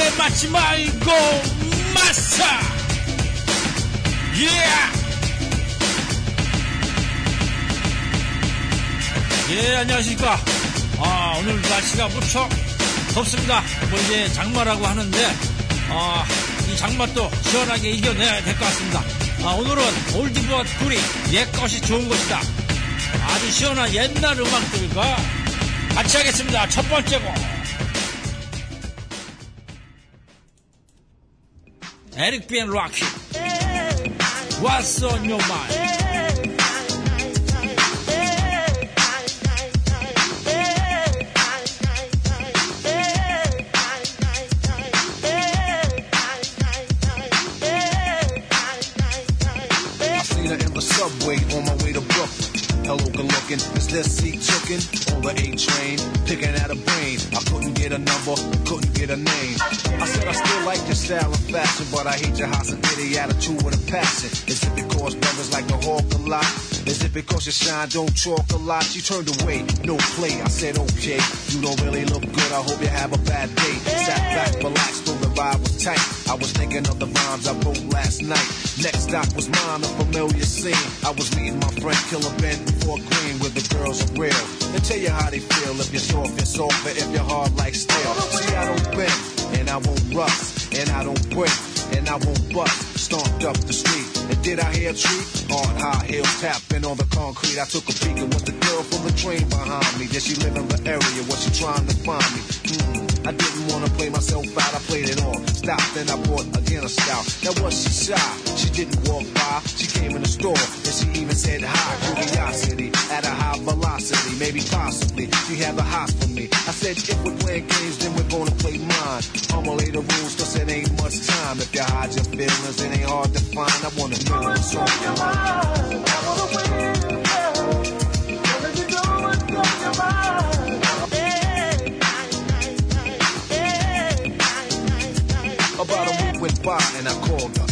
담배 맞지 말고 마사 예 예, 안녕하십니까. 아, 오늘 날씨가 무척 덥습니다. 뭐 이제 장마라고 하는데, 아, 이 장맛도 시원하게 이겨내야 될 것 같습니다. 아, 오늘은 올디브와 꿀이 옛 것이 좋은 것이다. 아주 시원한 옛날 음악들과 같이 하겠습니다. 첫 번째 곡. Eric P. and What's on your mind? subway on my way to Brooklyn. Hello, good looking. Is this seat chicken on the A train? I hate your hospitality attitude with a passion. Is it because brothers like to hawk a lot? Is it because you shine, don't talk a lot? She turned away, no play. I said, okay, you don't really look good. I hope you have a bad day. Sat back, relaxed, the vibe was tight. I was thinking of the rhymes I wrote last night. Next stop was mine, a familiar scene. I was meeting my friend Killer Ben before Green, where the girls are real. They tell you how they feel. If you're soft, you're soft, if you're hard like steel. See, I don't bend, and I won't rust, and I don't break, and I won't bust. Stomped up the street, and did I hear a treat? Hard high heels tapping on the concrete. I took a peek, and was the girl from the train behind me? Did she live in the area? Was she trying to find me? Hmm. I didn't wanna play myself out, I played it off. Stopped, then I bought again a scout. Now was she shy? She didn't walk by, she came in the store, and she even said hi. Curiosity at a high velocity, maybe possibly she had the hots for me. I said if we're playing games, then we're gonna play mine. I'ma lay the rules, cause it ain't much time. If you hide your feelings, it ain't hard to find. I wanna know what's on your mind. About by and I called her.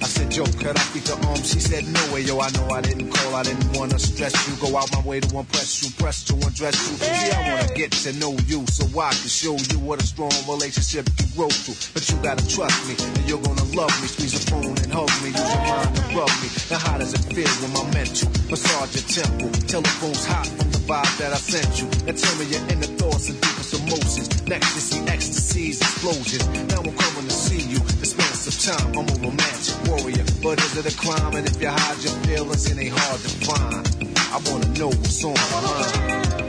I said, Joe, could I speak to um? She said, no way, yo, I know I didn't call. I didn't wanna stress you. Go out my way to impress you, press to undress you. See, I wanna get to know you so I can show you what a strong relationship you grow to. But you gotta trust me, and you're gonna love me. Squeeze a phone and hug me, use your mind and rub me. Now, how does it feel when my mental massage your temple? Telephone's hot from the vibe that I sent you. Now tell me your inner thoughts and deepest emotions. Next to see ecstasies, explosions. Now I'm coming to see you to some time. I'm a romantic warrior, but is it a crime? And if you hide your feelings, it ain't hard to find. I wanna know what's on your mind.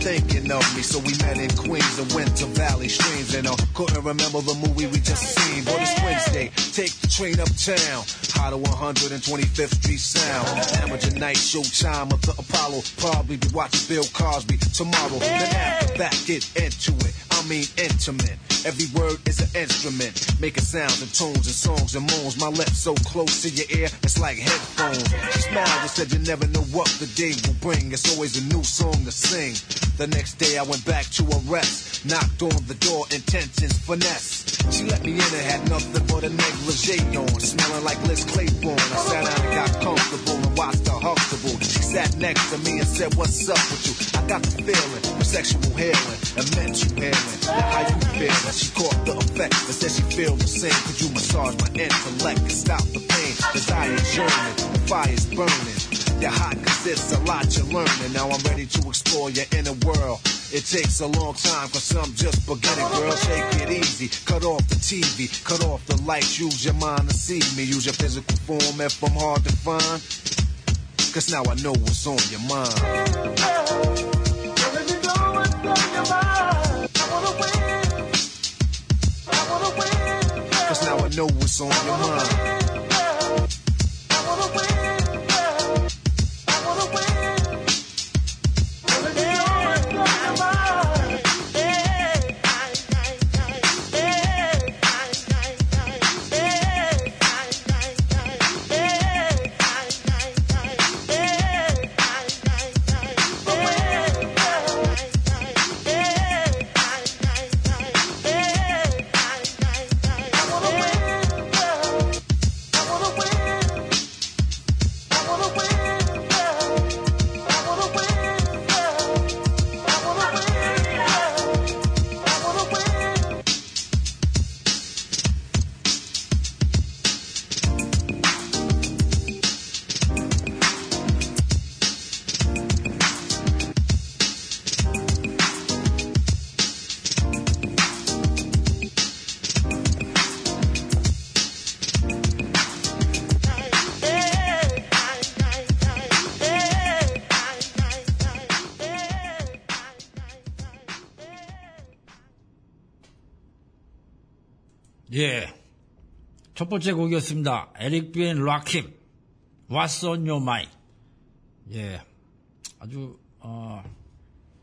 Thinking of me. So we met in Queens and went to Valley Streams, and I couldn't remember the movie we just seen. But it's Wednesday, take the train uptown. High to 125th Street Sound. Amateur night showtime of the Apollo. Probably be watching Bill Cosby tomorrow. Then after that, get into it. I mean intimate. Every word is an instrument, making sounds and tones and songs and moans. My lips so close to your ear, it's like headphones. She smiled and said, "You never know what the day will bring. It's always a new song to sing." The next day, I went back to her rest, knocked on the door, intentions finesse. She let me in and had nothing but a negligee on, smelling like Liz Claiborne. I sat down and got comfortable and watched her comfortable. She sat next to me and said, "What's up with you?" I got the feeling sexual healing and mental healing. Now how you feel? She caught the effect and said she feel the same. Could you massage my intellect and stop the pain? Desire yearning, the fire's burning. You're hot cause it's a lot you're learning. Now I'm ready to explore your inner world. It takes a long time cause I'm just beginning, girl. Take it easy. Cut off the TV, cut off the lights. Use your mind to see me. Use your physical form if I'm hard to find. Cause now I know what's on your mind. Cause now I know what's on your mind. 첫 번째 곡이었습니다. Eric B. & Rakim, What's on your mind? 예. 아주, 어,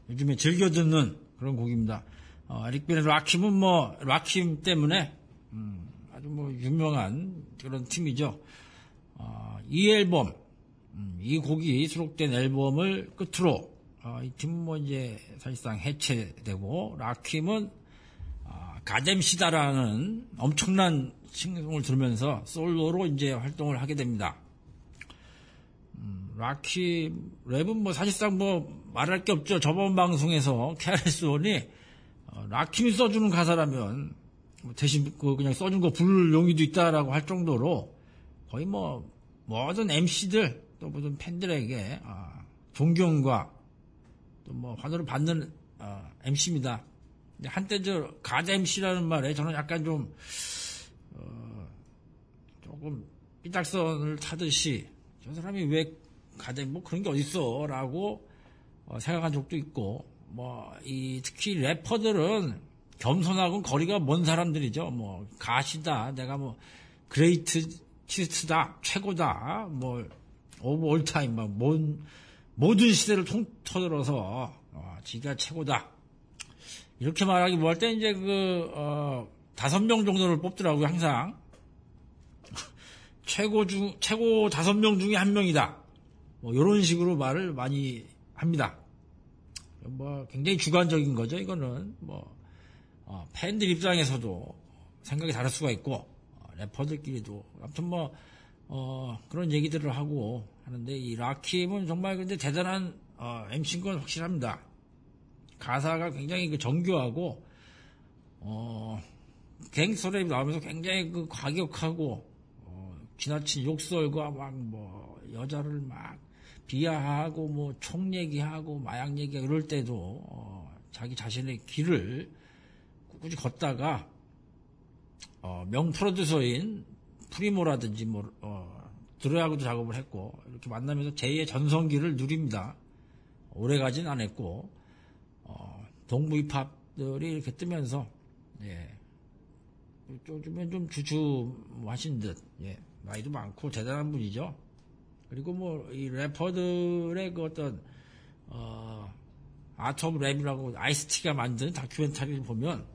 요즘에 즐겨 듣는 그런 곡입니다. 어, Eric B. & Rakim은 뭐, 라킴 때문에, 음, 아주 뭐, 유명한 그런 팀이죠. 어, 이 앨범, 음, 이 곡이 수록된 앨범을 끝으로, 어, 이 팀은 뭐 이제 사실상 해체되고, 라킴은 가뎀시다라는 엄청난 신경을 들으면서 솔로로 이제 활동을 하게 됩니다. 음, 라키 랩은 뭐 사실상 뭐 말할 게 없죠. 저번 방송에서 KRS-On이 어, 라킴이 써주는 가사라면 뭐 대신 그 그냥 써준 거 부를 용의도 있다라고 할 정도로 거의 뭐 모든 MC들 또 모든 팬들에게 아, 존경과 또 뭐 환호를 받는 어, MC입니다. 한때 저 God MC라는 말에 저는 약간 좀 어, 조금 삐딱선을 타듯이 저 사람이 왜 God MC 뭐 그런 게 어딨어라고 어, 생각한 적도 있고 뭐 이 특히 래퍼들은 겸손하고 거리가 먼 사람들이죠. 뭐 God이다 내가 뭐 greatest다 최고다 뭐 of all time 막 뭔, 모든 시대를 통틀어서 어, 지가 최고다 이렇게 말하기 뭐 할 때 이제 그, 어, 다섯 명 정도를 뽑더라고요, 항상. 최고 중, 최고 다섯 명 중에 한 명이다. 뭐, 이런 식으로 말을 많이 합니다. 뭐, 굉장히 주관적인 거죠, 이거는. 뭐, 어, 팬들 입장에서도 생각이 다를 수가 있고, 어, 래퍼들끼리도. 아무튼 뭐, 어, 그런 얘기들을 하고 하는데, 이 라킴은 정말 근데 대단한, 어, MC인 건 확실합니다. 가사가 굉장히 그 정교하고 어 갱스터 랩이 나오면서 굉장히 그 과격하고 어, 지나친 욕설과 막 뭐 여자를 막 비하하고 뭐 총 얘기하고 마약 얘기 이럴 때도 어, 자기 자신의 길을 꾸준히 걷다가 어, 명 프로듀서인 프리모라든지 뭐 어, 드레하고도 작업을 했고 이렇게 만나면서 제2의 전성기를 누립니다. 오래 가진 않았고 어, 동부 힙합들이 이렇게 뜨면서, 예. 요즘엔 좀 주춤하신 듯, 예. 나이도 많고 대단한 분이죠. 그리고 뭐, 이 래퍼들의 그 어떤, Art of Rap이라고 아이스티가 만든 다큐멘터리를 보면,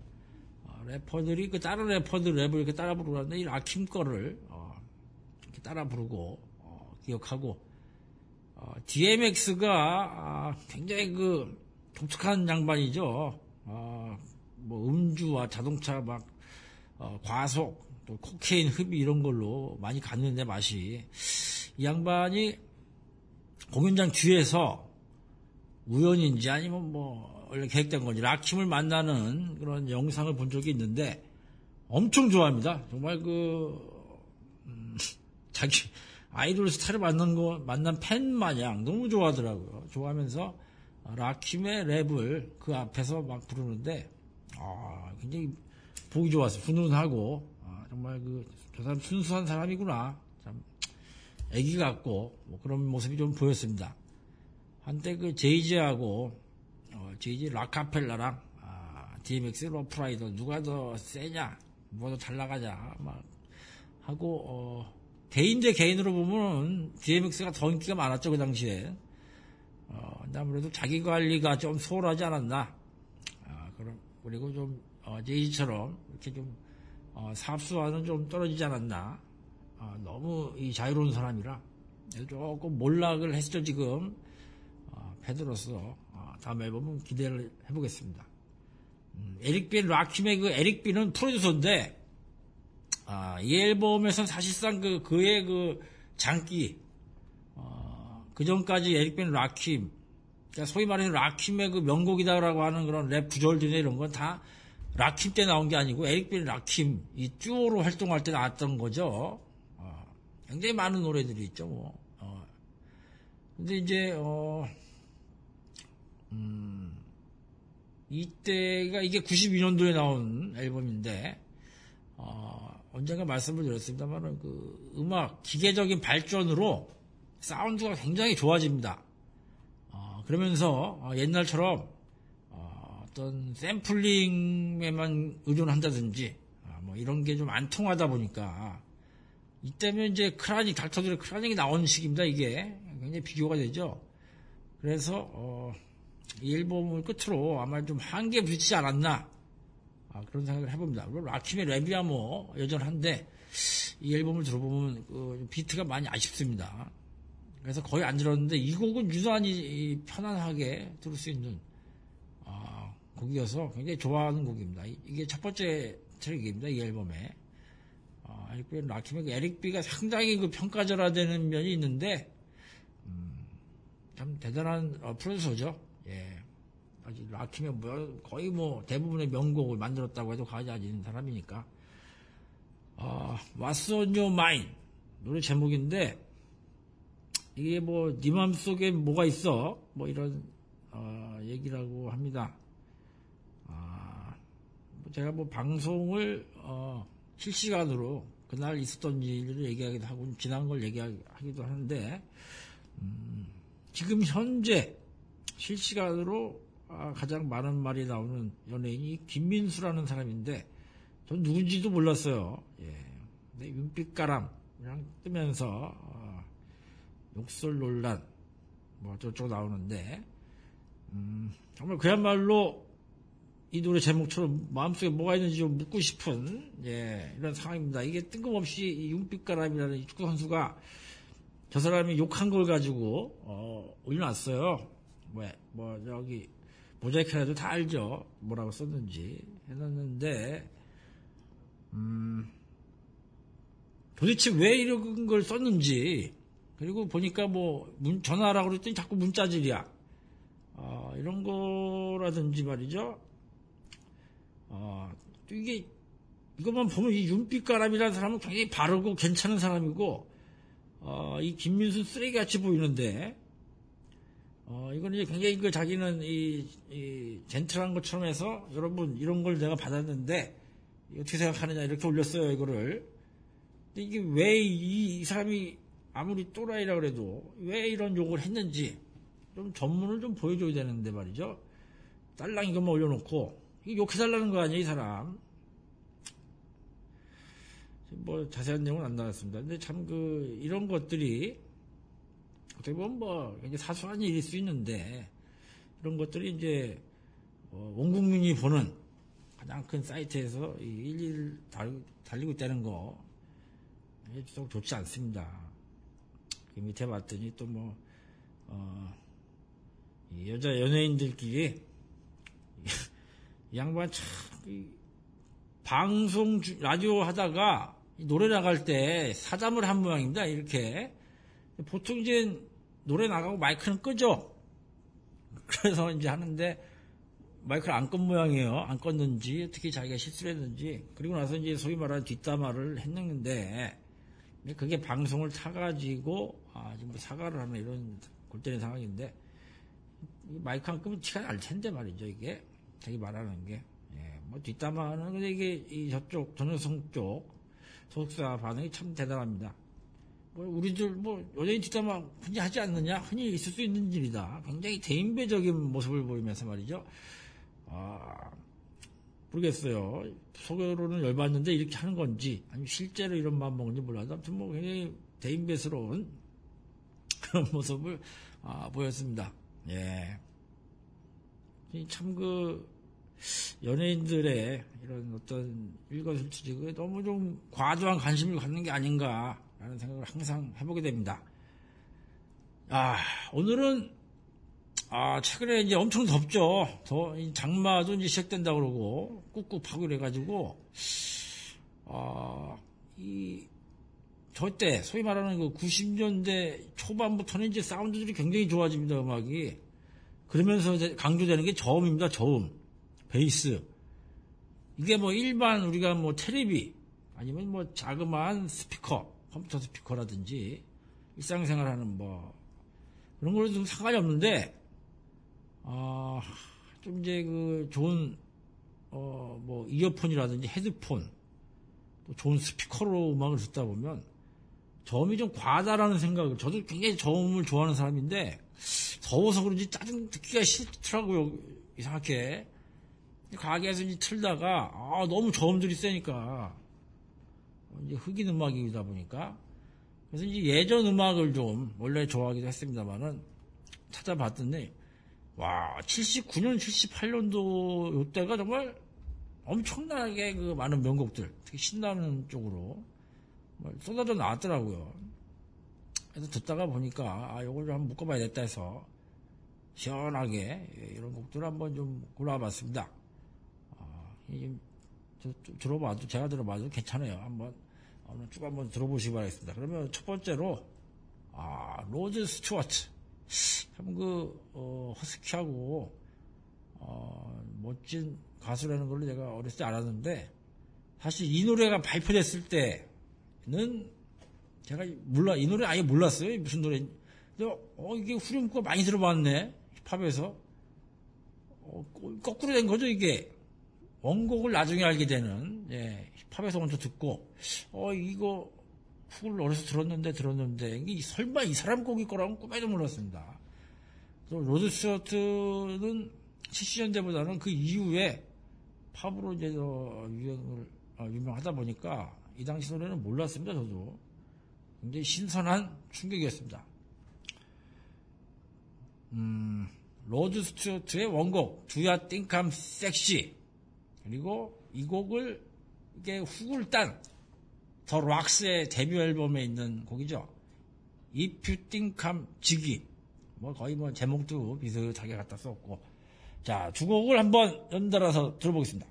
어, 래퍼들이 그 다른 래퍼들 랩을 이렇게 따라 부르는데, 이 라킴 거를, 어, 이렇게 따라 부르고, 어, 기억하고, 어, DMX가 아, 굉장히 그, 독특한 양반이죠. 어, 뭐 음주와 자동차 막 어, 과속, 또 코케인 흡입 이런 걸로 많이 갔는데 맛이 이 양반이 공연장 뒤에서 우연인지 아니면 뭐 원래 계획된 건지 라킴을 만나는 그런 영상을 본 적이 있는데 엄청 좋아합니다. 정말 그 음, 자기 아이돌 스타를 만난 거 만난 팬 마냥 너무 좋아하더라고요. 좋아하면서 라킴의 랩을 그 앞에서 막 부르는데 아, 굉장히 보기 좋았어요. 훈훈하고 아, 정말 그 저 사람 순수한 사람이구나. 참 애기 같고 뭐 그런 모습이 좀 보였습니다. 한때 그 제이지하고 어, 제이지 라카펠라랑 아, DMX 로프라이더 누가 더 세냐 누가 더 잘 나가냐 막 하고 어, 개인 대 개인으로 보면 DMX가 더 인기가 많았죠 그 당시에 어, 아무래도 자기 관리가 좀 소홀하지 않았나. 아, 그럼, 그리고 좀, 어, 제이처럼 이렇게 좀, 어, 사업수와는 좀 떨어지지 않았나. 어, 너무 이 자유로운 사람이라 조금 몰락을 했죠, 지금. 어, 팬으로서, 어, 다음 앨범은 기대를 해보겠습니다. 음, 에릭 비 앤 라킴의 그 에릭 비는 프로듀서인데, 아, 이 앨범에서는 사실상 그, 그의 그 장기, 그 전까지 에릭 비 앤 라킴, 그러니까 소위 말하는 라킴의 그 명곡이다라고 하는 그런 랩 구절들이나 이런 건 다 라킴 때 나온 게 아니고 에릭 벤 라킴 이 듀오로 활동할 때 나왔던 거죠. 어, 굉장히 많은 노래들이 있죠. 뭐. 어. 근데 이제 어, 음, 이때가 이게 92년도에 나온 앨범인데 어, 언젠가 말씀을 드렸습니다만 그 음악 기계적인 발전으로 사운드가 굉장히 좋아집니다. 어, 그러면서 어, 옛날처럼 어, 떤 샘플링에만 의존한다든지 어, 뭐 이런 게 좀 안 통하다 보니까 이때면 이제 크라닉 닥터들의 크라닉이 나오는 시기입니다. 이게 굉장히 비교가 되죠. 그래서 어, 이 앨범을 끝으로 아마 좀 한계 부딪히지 않았나 아, 그런 생각을 해봅니다. 물론 라킴의 랩이야 뭐 여전한데 이 앨범을 들어보면 그 비트가 많이 아쉽습니다. 그래서 거의 안 들었는데 이 곡은 유난히 편안하게 들을 수 있는 아, 곡이어서 굉장히 좋아하는 곡입니다. 이게 첫 번째 트랙입니다. 이 앨범에 아, 에릭 라킴의 그 에릭 비가 상당히 그 평가절하되는 면이 있는데 음, 참 대단한 어, 프로듀서죠. 예. 아직 라킴의 뭐 거의 뭐 대부분의 명곡을 만들었다고 해도 과하지 않는 사람이니까. 아, What's on your mind? 노래 제목인데, 이게 뭐, 네 맘속에 뭐가 있어? 뭐 이런, 어, 얘기라고 합니다. 제가 뭐 방송을, 어, 실시간으로 그날 있었던 일을 얘기하기도 하고, 지난 걸 얘기하기도 하는데, 음, 지금 현재 실시간으로 아, 가장 많은 말이 나오는 연예인이 김민수라는 사람인데 전 누군지도 몰랐어요. 예. 근데 윤빛가람 그냥 뜨면서 어, 욕설 논란 뭐 저쪽 나오는데 음, 정말 그야말로 이 노래 제목처럼 마음속에 뭐가 있는지 좀 묻고 싶은 예, 이런 상황입니다. 이게 뜬금없이 이 윤빛가람이라는 축구 선수가 저 사람이 욕한 걸 가지고 어, 올려놨어요. 왜? 뭐 저기 모자이크라도 다 알죠. 뭐라고 썼는지 해놨는데 음, 도대체 왜 이런 걸 썼는지 그리고 보니까 뭐 문, 전화라고 그랬더니 자꾸 문자질이야. 어, 이런 거라든지 말이죠. 어, 또 이게 이것만 보면 이 윤빛가람이라는 사람은 굉장히 바르고 괜찮은 사람이고 어, 이 김민수 쓰레기같이 보이는데 어, 이건 이제 굉장히 그 자기는 이, 이 젠틀한 것처럼 해서 여러분 이런 걸 내가 받았는데 어떻게 생각하느냐 이렇게 올렸어요 이거를. 근데 이게 왜이 이 사람이 아무리 또라이라 그래도 왜 이런 욕을 했는지 좀 전문을 좀 보여줘야 되는데 말이죠. 딸랑 이것만 올려놓고 욕해달라는 거 아니에요 이 사람. 뭐 자세한 내용은 안 나왔습니다. 근데 참 그 이런 것들이 어떻게 보면 뭐 굉장히 사소한 일일 수 있는데 이런 것들이 이제 어, 온 국민이 보는 가장 큰 사이트에서 일일 달리고 있다는 거 좀 좋지 않습니다. 그 밑에 봤더니 또 뭐, 어, 여자 연예인들끼리 이 양반 참, 방송, 라디오 하다가 노래 나갈 때 사담을 한 모양입니다. 이렇게. 보통 이제 노래 나가고 마이크는 끄죠. 그래서 이제 하는데 마이크를 안껐 모양이에요. 안 껐는지 어떻게 자기가 실수를 했는지 그리고 나서 이제 소위 말하는 뒷담화를 했는데 그게 방송을 타가지고 아 지금 뭐 사과를 하는 이런 골때린 상황인데 마이크 안 끄면 티가 날 텐데 말이죠 이게 자기 말하는 게. 예, 뭐 뒷담화는 근데 이게 이 저쪽 전효성 쪽 소속사 반응이 참 대단합니다. 뭐 우리들 뭐 연예인 뒷담화 흔히 하지 않느냐 흔히 있을 수 있는 일이다. 굉장히 대인배적인 모습을 보이면서 말이죠. 아 모르겠어요. 속으로는 열받는데 이렇게 하는 건지 아니면 실제로 이런 마음 먹는지 몰라도 아무튼 뭐 굉장히 대인배스러운 그런 모습을 아, 보였습니다. 예. 참 그 연예인들의 이런 어떤 일거수일투족에 너무 좀 과도한 관심을 갖는 게 아닌가라는 생각을 항상 해보게 됩니다. 아 오늘은 아 최근에 이제 엄청 덥죠. 더 장마도 이제 시작된다 그러고 꿉꿉하고 그래가지고 아이 저때 소위 말하는 그 90년대 초반부터는 이제 사운드들이 굉장히 좋아집니다 음악이 그러면서 강조되는 게 저음입니다 저음. 베이스. 이게 뭐 일반 우리가 뭐 테레비 아니면 뭐 자그마한 스피커 컴퓨터 스피커라든지 일상생활하는 뭐 그런 좀 상관이 없는데 아좀 이제 그 좋은 어 뭐 이어폰이라든지 헤드폰 또 좋은 스피커로 음악을 듣다 보면 저음이 좀 과하다라는 생각을 저도 굉장히 저음을 좋아하는 사람인데 더워서 그런지 짜증 듣기가 싫더라고요 이상하게. 가게에서 이제 틀다가 아, 너무 저음들이 세니까. 이제 흑인 음악이다 보니까. 그래서 이제 예전 음악을 좀 원래 좋아하기도 했습니다만은 찾아봤더니 와 79년 78년도 요때가 정말 엄청나게 그 많은 명곡들 특히 신나는 쪽으로 쏟아져 나왔더라고요. 그래서 듣다가 보니까 아 요걸 좀 한번 묶어봐야겠다 해서 시원하게 이런 곡들을 한번 좀 골라봤습니다. 아, 들어봐도 제가 들어봐도 괜찮아요. 한번 오늘 쭉 한번 들어보시기 바라겠습니다. 그러면 첫 번째로 아 로드 스튜어트 참 그 어, 허스키하고 어, 멋진 가수라는 걸로 제가 어렸을 때 알았는데 사실 이 노래가 발표됐을 때는 제가 몰라 이 노래 아예 몰랐어요. 무슨 노래. 근데 어 이게 후렴구가 많이 들어봤네. 힙합에서. 어, 거꾸로 된 거죠 이게. 원곡을 나중에 알게 되는. 예, 힙합에서 먼저 듣고. 어 이거 hook을 어려서 들었는데 들었는데. 이게 설마 이 사람 곡일 거라고는 꿈에도 몰랐습니다. 또 로드 스튜어트는 70년대보다는 그 이후에 팝으로 이제 유행을 어, 유명하다 보니까 이 당시 노래는 몰랐습니다. 저도 굉장히 신선한 충격이었습니다. 음, 로드 스튜어트의 원곡 Think I'm Sexy 그리고 이 곡을 이게 hook을 딴 더 락스의 데뷔 앨범에 있는 곡이죠. If You Think I'm Jiggy 뭐 거의 뭐 제목도 비슷하게 갖다 썼고 자 두 곡을 한번 연달아서 들어보겠습니다.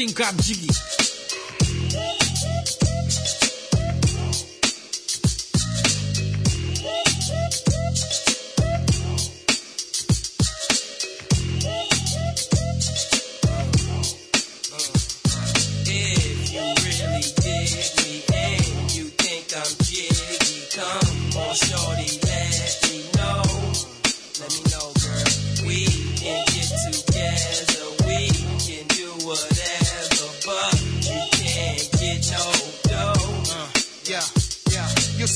띵감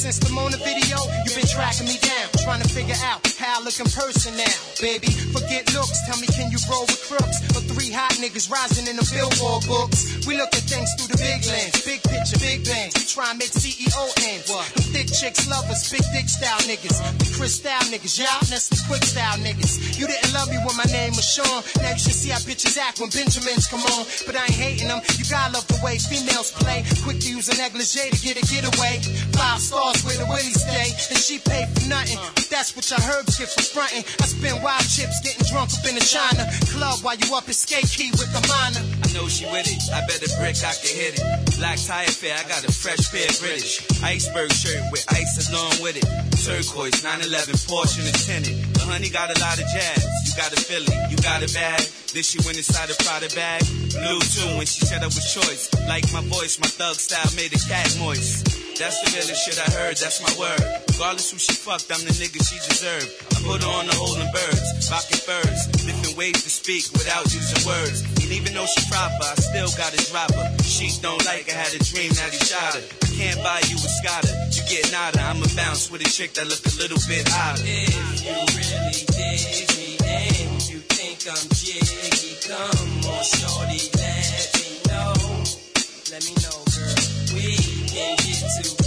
since the Mona video, you've been tracking me down, trying to figure out how I look in person now. Baby, forget looks. Tell me, can you roll with crooks? Or three hot niggas rising in the billboard books? We look at things through the big lens, big picture, big bang. Try and make CEO ends. What? Them thick chicks love us, big dick style niggas. We Chris style niggas, y'all Nestle quick style niggas. You didn't love me when my name was Sean. Now you should see how bitches act when Benjamins come on. But I ain't hating them. You gotta love the way females play. Quick to use a negligee to get a getaway. Five stars where the willies stay. And she paid for nothing. But that's what your herbs get for fronting. I spend wild chips getting drunk up in the China club while you up at skate key with the minor. I know she with it. I bet a brick I can hit it. Black tire fair, I got a fresh pair of British. Iceberg shirt with ice along with it. Turquoise 911 Porsche and tinted. The honey got a lot of jazz. You got a Philly, you got a bag. Then she went inside a Prada bag. Blue too when she said I was choice. Like my voice, my thug style made a cat moist. That's the realest shit I heard, that's my word. Regardless who she fucked, I'm the nigga she deserved. I put her on the holding birds, rocking furs, different ways to speak without using words. And even though she proper, I still gotta drop her. She don't like I had a dream that he shot her. I can't buy you a scotter, you get nada. I'ma bounce with a chick that look a little bit hotter. If you really dig me and you think I'm jiggy, come on, shorty, let me know. Let me know, Thank you.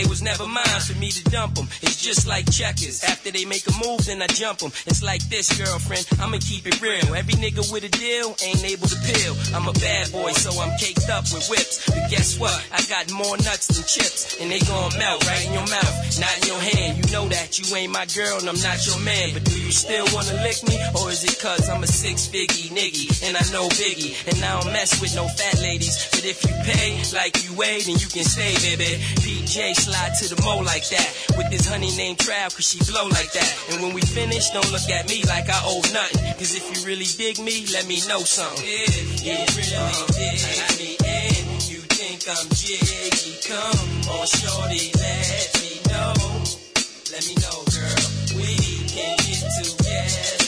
They was never mine for me to dump them. It's just like checkers. After they make a move, then I jump them. It's like this, girlfriend. I'ma keep it real. Every nigga with a deal ain't able to peel. I'm a bad boy, so I'm caked up with whips. But guess what? I got more nuts than chips, and they gon' melt right in your mouth, not in your hand. You know that you ain't my girl, and I'm not your man. But do you still wanna lick me, or is it cause I'm a six figgy nigga and I know Biggie, and I don't mess with no fat ladies. But if you pay like you weigh, then you can stay, baby. PJ slide to the mo like that with this honey named Trav, cause she blow like that. And when we finish, don't look at me like I owe nothing. Cause if you really dig me, let me know something. If you really dig me and you think I'm jiggy, come on, shorty, let me know. Let me know, girl. We can get together,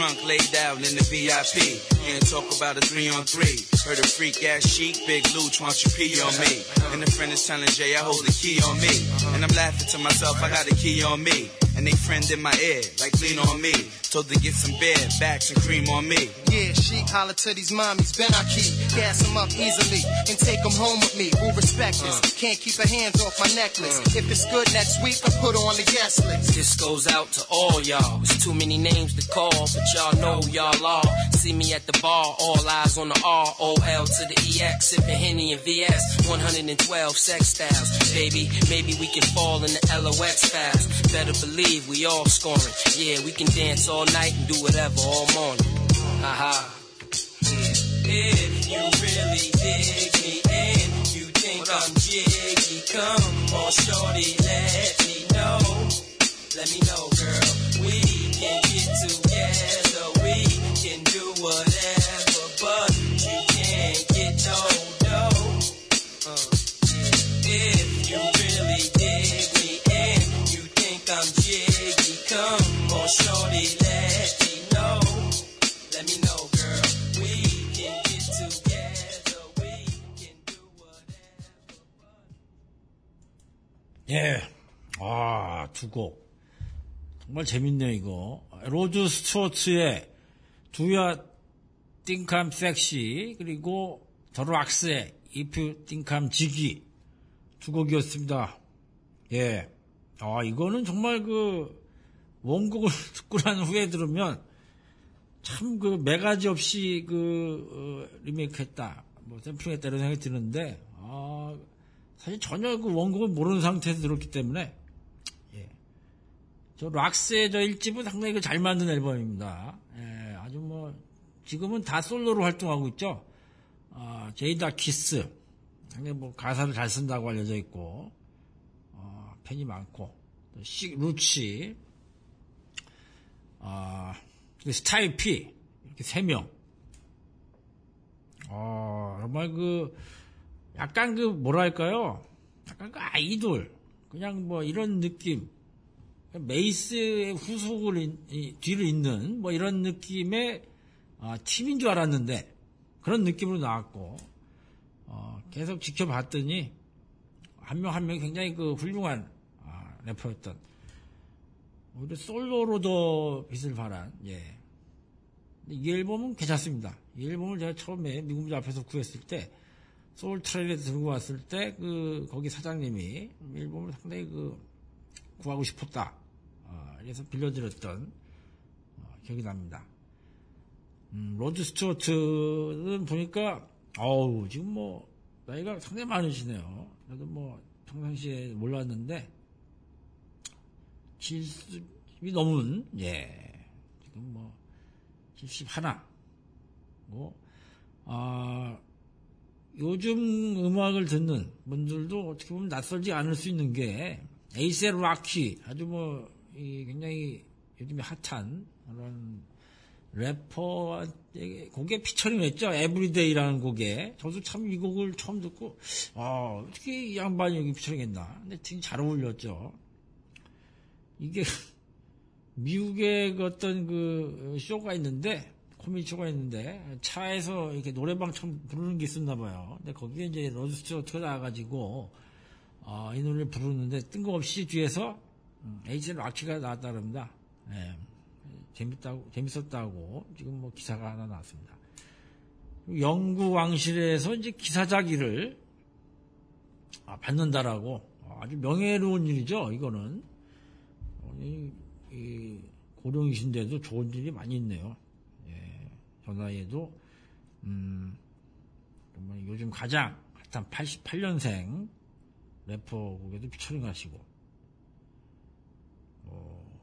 drunk, laid out in the VIP. Can't talk about a three on three. Heard a freak ass chic, big Luch wants you pee on me. And a friend is telling Jay I hold the key on me. And I'm laughing to myself, I got a key on me. And they friend in my ear, like lean on me. Told to get some beer, backs and cream on me. Yeah, she holler to these mommies, Ben I keep, gas them up easily, and take them home with me. Who respect this? Can't keep her hands off my necklace. If it's good next week, I put her on the guest list. This goes out to all y'all. It's too many names to call, but y'all know y'all are. See me at the bar, all eyes on the R, O L to the EX, sipping Henny and VS, 112 sex styles. Baby, maybe we can fall in the LOX files. Better believe we all scoring. Yeah, we can dance all night and do whatever all morning. Uh-huh. Haha. If you really dig me and you think I'm jiggy, come on, shorty, let me know. Let me know, 예. 아, 두 곡. 정말 재밌네, 이거. 로드 스튜어트의 Do Ya Think I'm Sexy, 그리고 더 락스의 If You Think I'm Jiggy. 두 곡이었습니다. 예. 아, 이거는 정말 그, 원곡을 듣고 난 후에 들으면 참 그 매가리 없이 그 어, 리메이크 했다, 뭐 샘플링 했다 이런 생각이 드는데 아, 사실 전혀 그 원곡을 모르는 상태에서 들었기 때문에 예. 저 락스의 저 1집은 상당히 그 잘 만든 앨범입니다. 예, 아주 뭐 지금은 다 솔로로 활동하고 있죠. 아, 제이다키스 상당히 뭐 가사를 잘 쓴다고 알려져 있고 어, 팬이 많고 또 쉬크 루치 아, 그 스타일스 P 이렇게 세 명. 어, 정말 그 약간 그 뭐랄까요? 약간 그 아이돌 그냥 뭐 이런 느낌. 메이스의 후속을 인- 이, 뒤를 잇는 뭐 이런 느낌의 아, 팀인 줄 알았는데 그런 느낌으로 나왔고 어, 계속 지켜봤더니 한 명 한 명이 굉장히 그 훌륭한 아, 래퍼였던 오히려 솔로로도 빛을 발한 예. 이 앨범은 괜찮습니다. 이 앨범을 제가 처음에 미국 무 앞에서 구했을 때 소울 트레일에 들고 왔을 때 그 거기 사장님이 이 앨범을 상당히 그 구하고 싶었다. 어, 그래서 빌려드렸던 어, 기억이 납니다. 음, 로드 스튜어트는 보니까 어우 지금 뭐 나이가 상당히 많으시네요. 그래도 뭐 평상시에 몰랐는데 70이 넘은 예 지금 뭐 71. 뭐, 아, 요즘 음악을 듣는 분들도 어떻게 보면 낯설지 않을 수 있는 게, 에이셉 라키, 아주 뭐, 이 굉장히 요즘에 핫한 그런 래퍼 곡에 피처링 했죠. Everyday라는 곡에. 저도 참 이 곡을 처음 듣고, 아, 어떻게 이 양반이 여기 피처링 했나. 근데 되게 잘 어울렸죠. 이게, 미국의 그 어떤 그 쇼가 있는데 코미디 쇼가 있는데 차에서 이렇게 노래방처럼 부르는 게 있었나 봐요. 근데 거기에 이제 로드 스튜어트가 나와가지고 어, 이 노래를 부르는데 뜬금없이 뒤에서 음, 에이셉 라키가 나왔다 그럽니다. 예. 재밌다고 재밌었다고 지금 뭐 기사가 하나 나왔습니다. 영국 왕실에서 이제 기사 작위를 아, 받는다라고 아주 명예로운 일이죠. 이거는 어, 고령이신데도 좋은 일이 많이 있네요. 나이에도 음, 요즘 가장 핫한 88년생 래퍼 곡에도 피처링 하시고 어,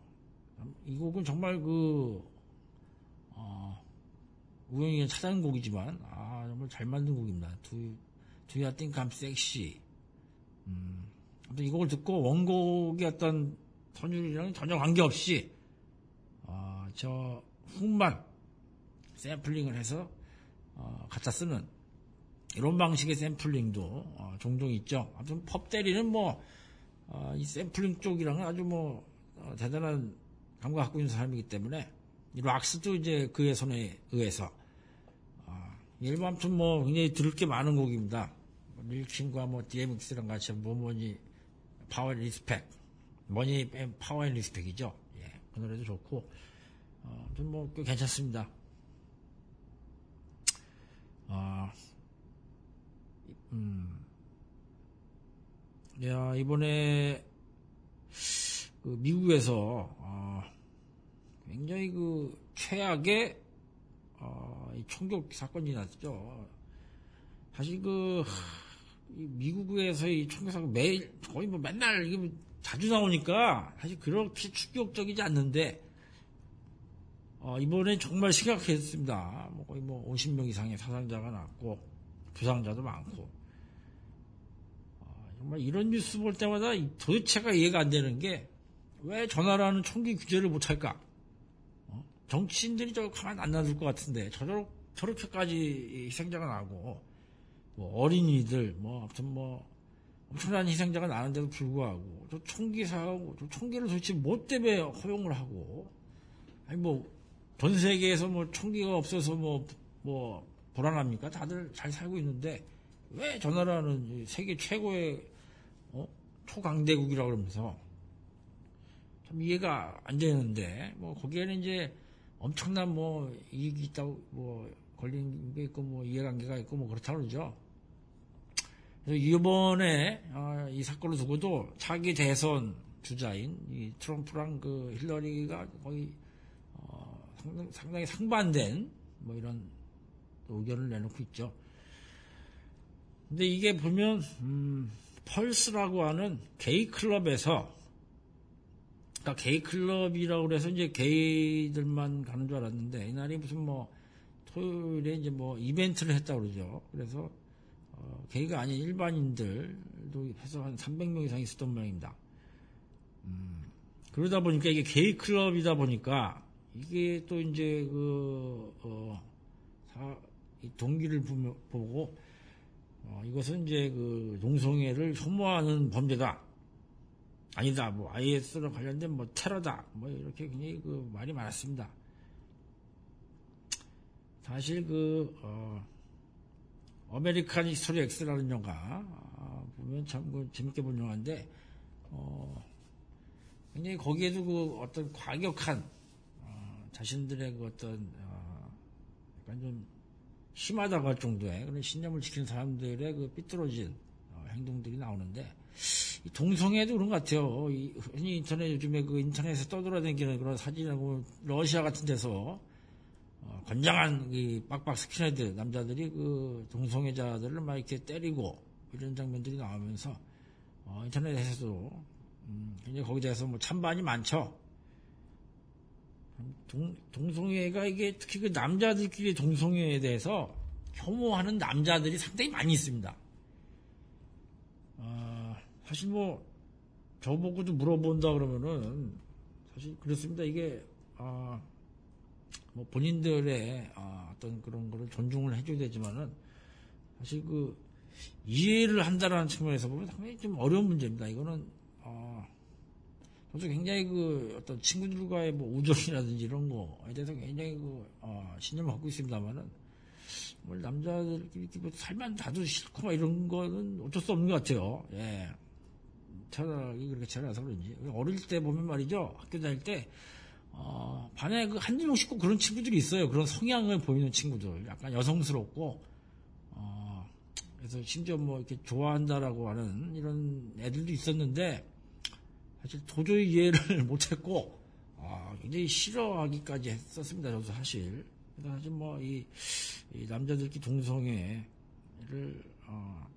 이 곡은 정말 그 어, 우연히 찾아낸 곡이지만 아 정말 잘 만든 곡입니다. Do, do you think I'm sexy? 음, 이 곡을 듣고 원곡의 어떤 선율이랑 전혀 관계없이 어, 저 훅만 샘플링을 해서 어, 갖다 쓰는 이런 방식의 샘플링도 어, 종종 있죠. 아무튼 펍 대리는 뭐 이 샘플링 쪽이랑은 아주 뭐 어, 대단한 감각 갖고 있는 사람이기 때문에 이 락스도 이제 그의 손에 의해서 어, 일반 아무튼 뭐 굉장히 들을 게 많은 곡입니다. 릴 킴과 뭐 DMX랑 같이 뭐 Money Power Respect Money Power and Respect이죠. 예, 그 노래도 좋고 어, 좀 뭐 꽤 괜찮습니다. 아, 음, 야 이번에 그 미국에서 어, 굉장히 그 최악의 어, 이 총격 사건이 났죠. 사실 그이 미국에서 이 총격 사건 매일 거의 뭐 맨날 이게 뭐 자주 나오니까 사실 그렇게 충격적이지 않는데 어, 이번에 정말 심각했습니다. 뭐 거의 뭐 50명 이상의 사상자가 났고 부상자도 많고 어, 정말 이런 뉴스 볼 때마다 이 도대체가 이해가 안 되는 게 왜 전화라는 총기 규제를 못할까? 어? 정치인들이 저거 가만 안 놔둘 것 같은데 저렇, 저렇게까지 희생자가 나고 뭐 어린이들 뭐 아무튼 뭐 엄청난 희생자가 나는데도 불구하고 저 총기 사고 저 총기를 도대체 뭐 때문에 허용을 하고 아니 뭐 전 세계에서 뭐 총기가 없어서 뭐 뭐 불안합니까? 다들 잘 살고 있는데 왜 저 나라는 세계 최고의 어? 초강대국이라고 그러면서 참 이해가 안 되는데 뭐 거기에는 이제 엄청난 뭐 이익이 있다고 뭐 걸린 게 있고 뭐 이해관계가 있고 뭐 그렇다 그러죠. 그래서 이번에 아, 이 사건을 두고도 차기 대선 주자인 이 트럼프랑 그 힐러리가 거의 어, 상당히, 상당히 상반된 뭐 이런 의견을 내놓고 있죠. 근데 이게 보면 음, 펄스라고 하는 게이 클럽에서 그러니까 게이 클럽이라고 그래서 이제 게이들만 가는 줄 알았는데 이날이 무슨 뭐 토요일에 이제 뭐 이벤트를 했다 그러죠. 그래서 어, 게이가 아닌 일반인들도 해서 한 300명 이상 있었던 모양입니다. 음, 그러다 보니까 이게 게이 클럽이다 보니까 이게 또 이제 그 어, 사, 동기를 보고 어, 이것은 이제 그 동성애를 혐오하는 범죄다. 아니다. 뭐 IS랑 관련된 뭐 테러다. 뭐 이렇게 굉장히 그 말이 많았습니다. 사실 그 어, American History X라는 영화 어, 보면 참 그 재밌게 본 영화인데 어, 굉장히 거기에도 그 어떤 과격한 어, 자신들의 그 어떤 어, 약간 좀 심하다고 할 정도의 그런 신념을 지키는 사람들의 그 삐뚤어진 어, 행동들이 나오는데 동성애도 그런 것 같아요. 이, 흔히 인터넷 요즘에 그 인터넷에 떠돌아다니는 그런 사진하고 러시아 같은 데서 어, 건장한 이 빡빡 스킨헤드 남자들이 그 동성애자들을 막 이렇게 때리고 이런 장면들이 나오면서 어, 인터넷에서도 음, 굉장히 거기에 대해서 뭐 찬반이 많죠. 동, 동성애가 이게 특히 그 남자들끼리 동성애에 대해서 혐오하는 남자들이 상당히 많이 있습니다. 어, 사실 뭐 저보고도 물어본다 그러면은 사실 그렇습니다. 이게 어, 뭐 본인들의 어, 떤 그런 거를 존중을 해줘야 되지만은 사실 그 이해를 한다라는 측면에서 보면 상당히 좀 어려운 문제입니다. 이거는 어, 저도 굉장히 그 어떤 친구들과의 뭐 우정이라든지 이런 거에 대해서 굉장히 그 어, 신념을 갖고 있습니다만은 뭐 남자들끼리 뭐 살면 다도 싫고 막 이런 거는 어쩔 수 없는 것 같아요. 예. 철학이 그렇게 자라서 그런지 어릴 때 보면 말이죠 학교 다닐 때 어, 반에 그 한두 명씩 꼭 그런 친구들이 있어요. 그런 성향을 보이는 친구들. 약간 여성스럽고, 어, 그래서 심지어 뭐 이렇게 좋아한다라고 하는 이런 애들도 있었는데, 사실 도저히 이해를 못했고, 어, 굉장히 싫어하기까지 했었습니다. 저도 사실. 사실 뭐 이, 이 남자들끼리 동성애를, 어,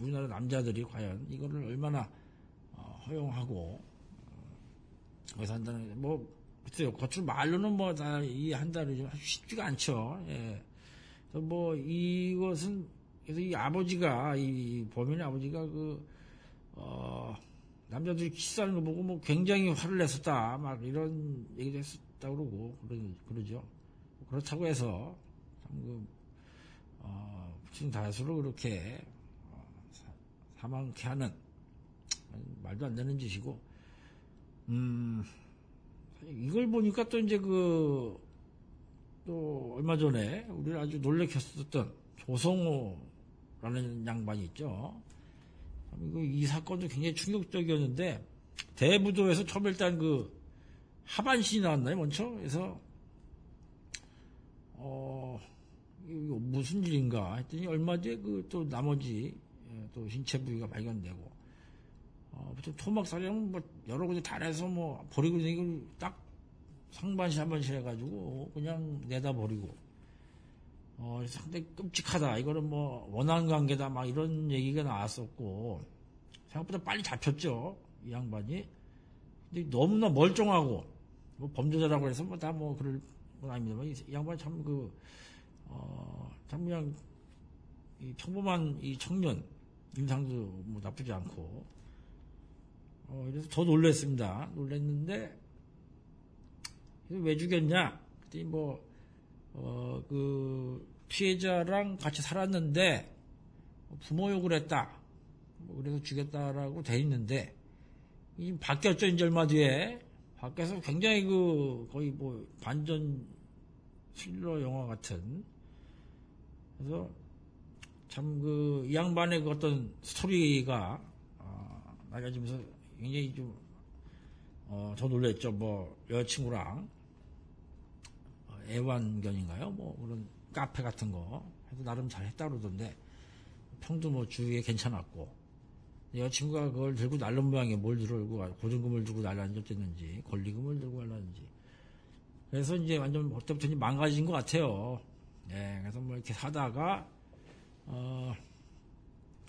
우리나라 남자들이 과연 이거를 얼마나 어, 허용하고, 거기서 한다는, 뭐, 글쎄요, 겉으로 말로는 뭐 다 이해한다는 좀 쉽지가 않죠. 예. 그래서 뭐, 이것은, 그래서 이 아버지가, 이 범인의 아버지가 그, 어, 남자들이 키스하는 거 보고 뭐 굉장히 화를 냈었다. 막 이런 얘기도 했었다 그러고, 그러, 그러죠. 그렇다고 해서, 참 그, 어, 부친 다수로 그렇게, 어, 사, 망케 하는, 말도 안 되는 짓이고, 음, 이걸 보니까 또 이제 그, 또 얼마 전에 우리를 아주 놀래켰었던 조성호라는 양반이 있죠. 이 사건도 굉장히 충격적이었는데, 대부도에서 처음 일단 그 하반신이 나왔나요, 먼저? 그래서, 어, 이거 무슨 일인가? 했더니 얼마 뒤에 그 또 나머지 또 신체 부위가 발견되고, 어, 보통 토막 사령은 뭐 여러 군데 달해서 뭐 버리고 이걸 딱 상반신 한반신 해가지고 그냥 내다 버리고 어 상당히 끔찍하다 이거는 뭐 원한 관계다 막 이런 얘기가 나왔었고 생각보다 빨리 잡혔죠 이 양반이 근데 너무나 멀쩡하고 뭐 범죄자라고 해서 뭐 다뭐 그럴 건 아닙니다만 이 양반이 참 그 어, 참 그냥 이 평범한 이 청년 인상도 뭐 나쁘지 않고 어, 그래서 더 놀랬습니다. 놀랬는데, 왜 죽였냐? 그랬더니 뭐, 어, 그, 피해자랑 같이 살았는데, 부모 욕을 했다. 뭐 그래서 죽였다라고 돼 있는데, 이 바뀌었죠, 이제 얼마 뒤에. 밖에서 굉장히 그, 거의 뭐, 반전 스릴러 영화 같은. 그래서, 참 그, 이 양반의 그 어떤 스토리가, 어, 나가지면서 굉장히 좀, 어, 더 놀랬죠. 뭐, 여자친구랑, 어, 애완견인가요? 뭐, 그런 카페 같은 거. 해도 나름 잘 했다 그러던데, 평도 뭐 주위에 괜찮았고, 여자친구가 그걸 들고 날른 모양에 뭘 들고, 고정금을 들고 날라앉았는지, 권리금을 들고 날라는지, 그래서 이제 완전 그때부터 이제 망가진 것 같아요. 예, 그래서 뭐 이렇게 사다가, 어,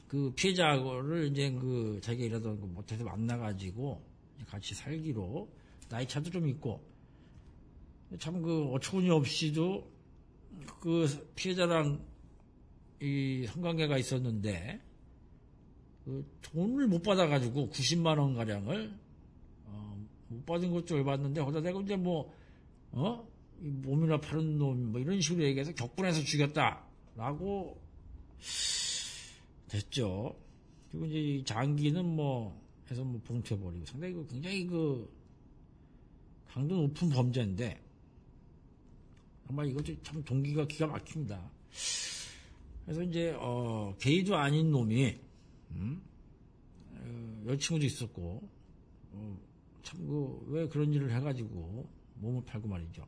그 피해자를 이제 그 자기가 일하던 그 못해서 만나가지고 같이 살기로 나이 차도 좀 있고 참 그 어처구니 없이도 그 피해자랑 이 성관계가 있었는데 그 돈을 못 받아가지고 90만 원 가량을 어, 못 받은 것도 열받는데 거기다 대고 이제 뭐 어? 이 몸이나 파는 놈, 뭐 이런 식으로 얘기해서 격분해서 죽였다라고 됐죠. 그리고 이제 이 장기는 뭐 해서 뭐 봉투해버리고 상당히 그 굉장히 그 강도 높은 범죄인데 정말 이것도 참 동기가 기가 막힙니다. 그래서 이제 어 게이도 아닌 놈이 음? 어, 여자친구도 있었고 어, 참그 왜 그런 일을 해가지고 몸을 팔고 말이죠.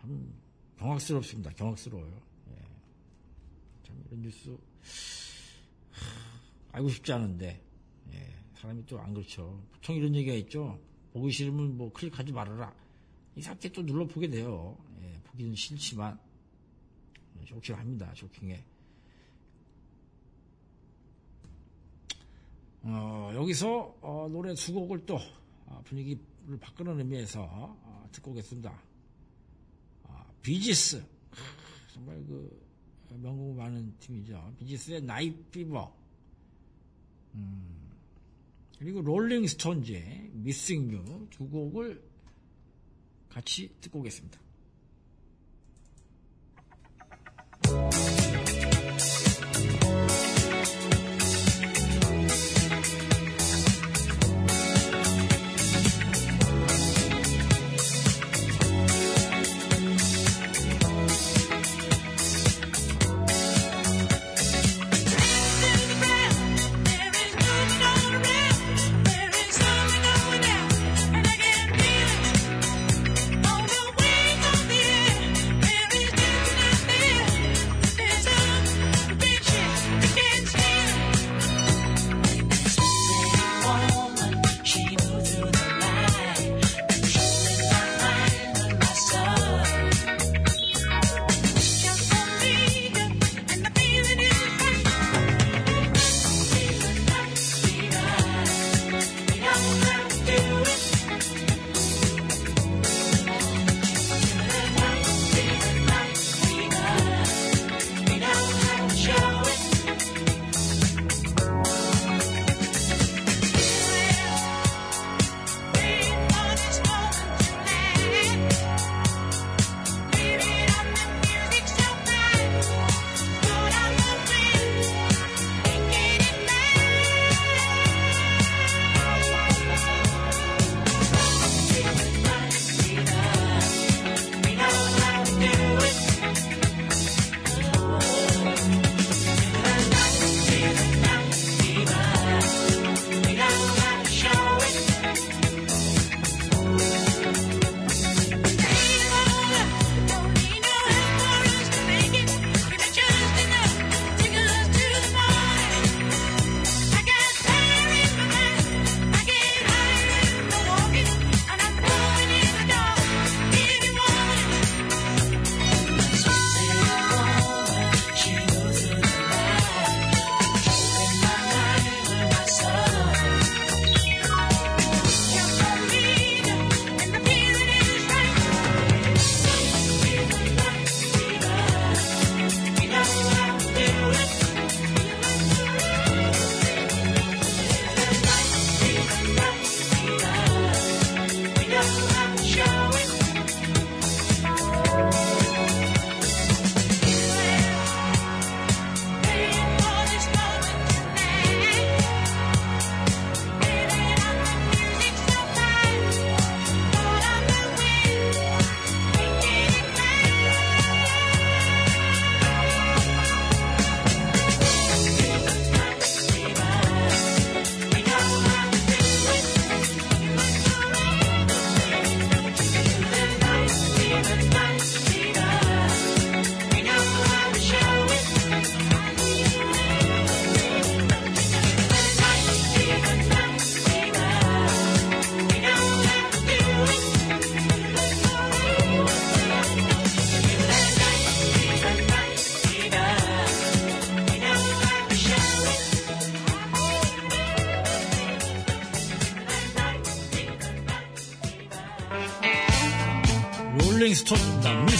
참 경악스럽습니다. 경악스러워요. 예. 참 이런 뉴스 하, 알고 싶지 않은데 예. 사람이 또 안 그렇죠. 보통 이런 얘기가 있죠. 보기 싫으면 뭐 클릭하지 말아라. 이상하게 또 눌러보게 돼요. 예. 보기는 싫지만 쇼킹합니다. 쇼킹해. 어, 여기서 어, 노래 두 곡을 또 어, 분위기를 바꾸는 의미에서 어, 듣고 오겠습니다. 아, 비지스 정말 그 명곡 많은 팀이죠. 비지스의 Night Fever 음, 그리고 롤링 스톤즈의 Miss You 두 곡을 같이 듣고 오겠습니다. Bye.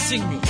blessing me.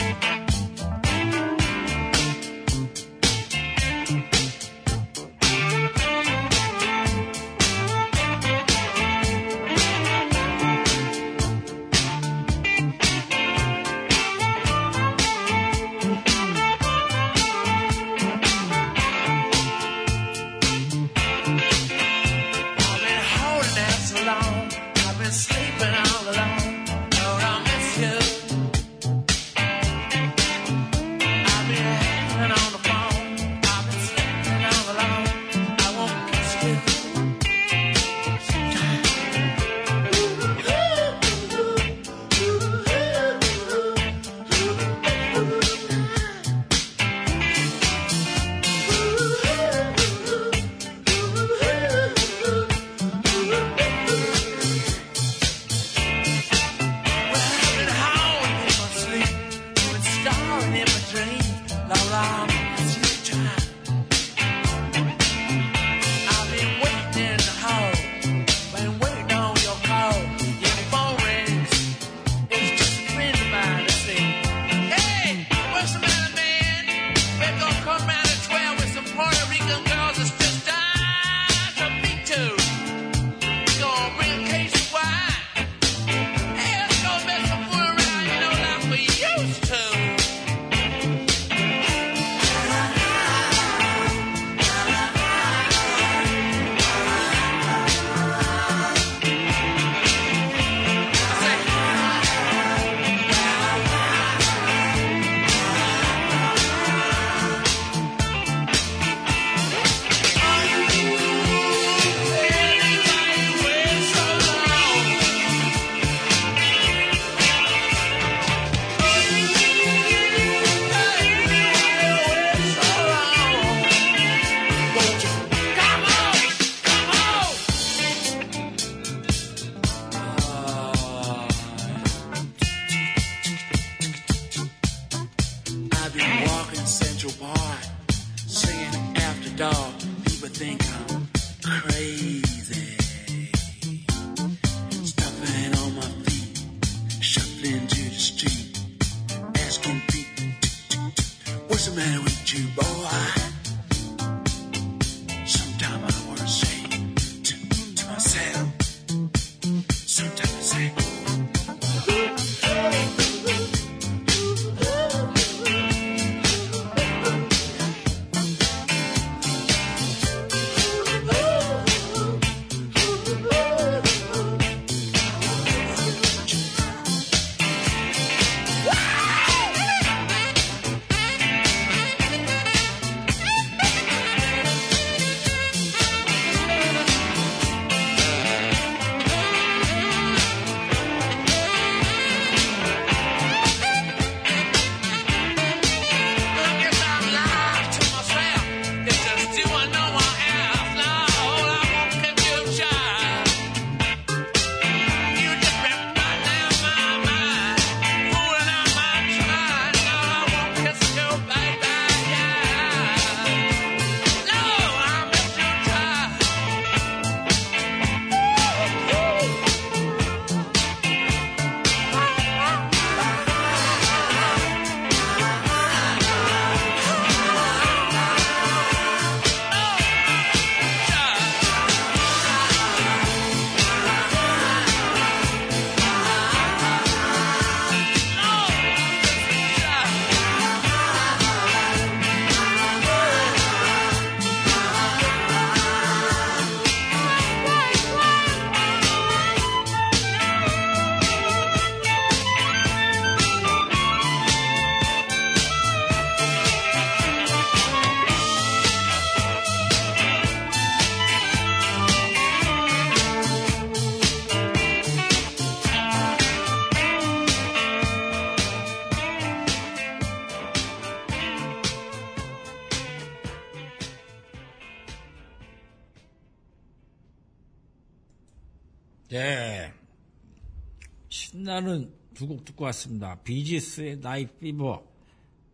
두 곡 듣고 왔습니다. 비지스의 Night Fever,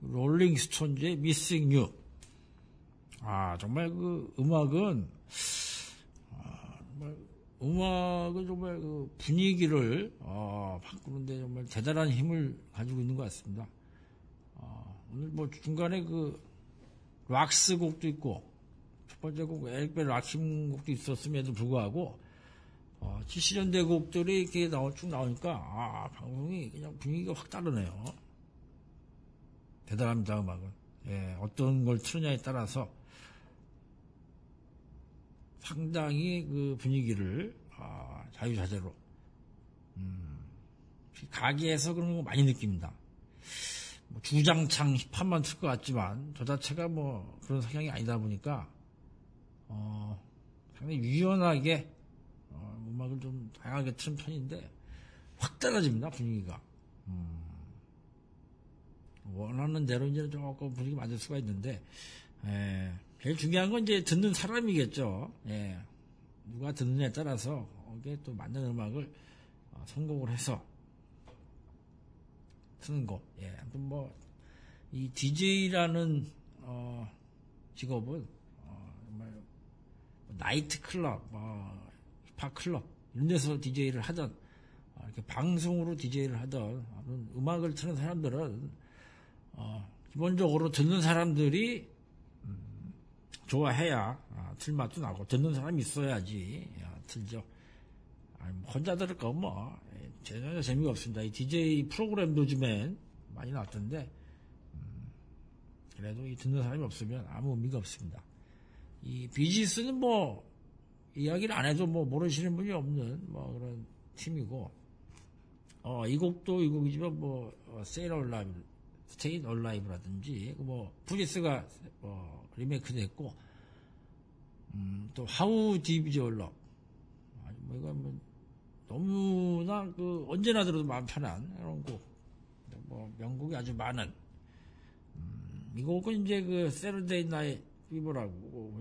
롤링스톤즈의 Miss You. 아, 정말 그 음악은, 아, 정말 음악은 정말 그 분위기를 어, 바꾸는데 정말 대단한 힘을 가지고 있는 것 같습니다. 어, 오늘 뭐 중간에 그 락스 곡도 있고 첫 번째 곡 에릭비 앤 라킴 곡도 있었음에도 불구하고 어, 70년대 곡들이 이렇게 나오, 쭉 나오니까 아 방송이 그냥 분위기가 확 다르네요. 대단합니다 음악은. 예, 어떤 걸 틀느냐에 따라서 상당히 그 분위기를 아, 자유자재로 음, 가게에서 그런 거 많이 느낍니다. 뭐 주장창 힙합만 틀 것 같지만 저 자체가 뭐 그런 성향이 아니다 보니까 어, 상당히 유연하게 어, 음악을 좀 다양하게 틀은 편인데 확 달라집니다 분위기가. 음, 원하는 대로 이제 조금 분위기 만들 수가 있는데 에, 제일 중요한 건 이제 듣는 사람이겠죠. 예. 누가 듣느냐에 따라서 거기에 또 맞는 음악을 어, 선곡을 해서 쓰는 거. 예. 아무튼 뭐, 이 DJ라는, 어, 직업은, 어, 정말, 나이트 클럽, 어, 힙합 클럽, 이런 데서 DJ를 하던, 어, 이렇게 방송으로 DJ를 하던, 음악을 트는 사람들은, 어, 기본적으로 듣는 사람들이, 음, 좋아해야, 아, 틀맛도 나고, 듣는 사람이 있어야지, 야, 틀죠. 아니, 뭐 혼자 들을 거 뭐, 예, 전혀 재미가 없습니다. 이 DJ 프로그램도 요즘엔 많이 나왔던데, 음, 그래도 이 듣는 사람이 없으면 아무 의미가 없습니다. 이 비지스는 뭐, 이야기를 안 해도 뭐 모르시는 분이 없는 뭐 그런 팀이고, 어, 이 곡도 이 곡이지만 뭐, 어, Stay Alive, Stay Alive라든지, 뭐, 프리스가 어, 리메이크 됐고, 음, 또 Your Love, 아니, 뭐, 이거 뭐, 너무나 그, 언제나 들어도 마음 편한 이런 곡. 뭐, 명곡이 아주 많은. 음, 이 곡은 이제 그, Saturday Night Fever라고,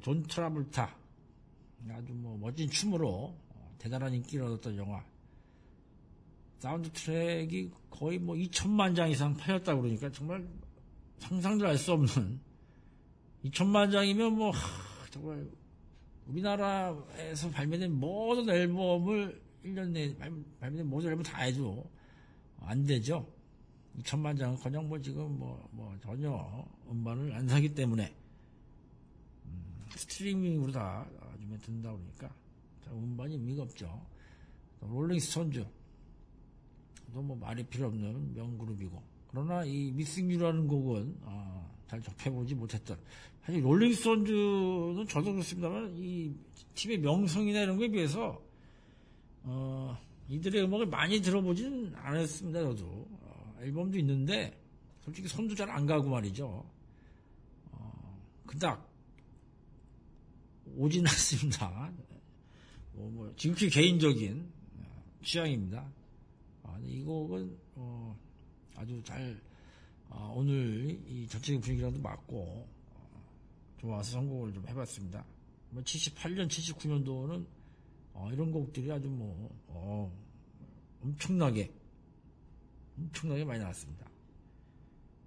존 트라볼타. 아주 뭐, 멋진 춤으로 어, 대단한 인기를 얻었던 영화. 사운드 트랙이 거의 뭐 2천만 장 이상 팔렸다 그러니까 정말 상상도 할 수 없는 2천만 장이면 뭐, 하, 정말 우리나라에서 발매된 모든 앨범을 1년 내에 발- 발매된 모든 앨범 다 해도 안 되죠. 2천만 장은 그냥 뭐 지금 뭐, 뭐 전혀 음반을 안 사기 때문에 음, 스트리밍으로 다 듣는다 그러니까. 자, 음반이 의미가 없죠. 또 롤링스톤즈. 또뭐 말이 필요 없는 명그룹이고. 그러나 이 미싱유라는 곡은 아, 잘 접해보지 못했던. 사실 롤링스톤즈는 저도 그렇습니다만 이 팀의 명성이나 이런 거에 비해서 어, 이들의 음악을 많이 들어보진 않았습니다 저도. 어, 앨범도 있는데 솔직히 손도 잘 안 가고 말이죠. 어, 그닥 오진 않습니다 뭐, 뭐 지극히 개인적인 어, 취향입니다 아, 이 곡은 어, 아주 잘 어, 오늘 이 전체적인 분위기랑도 맞고 어, 좋아서 선곡을 좀 해봤습니다. 뭐 78년, 79년도는 어, 이런 곡들이 아주 뭐 어, 엄청나게 엄청나게 많이 나왔습니다.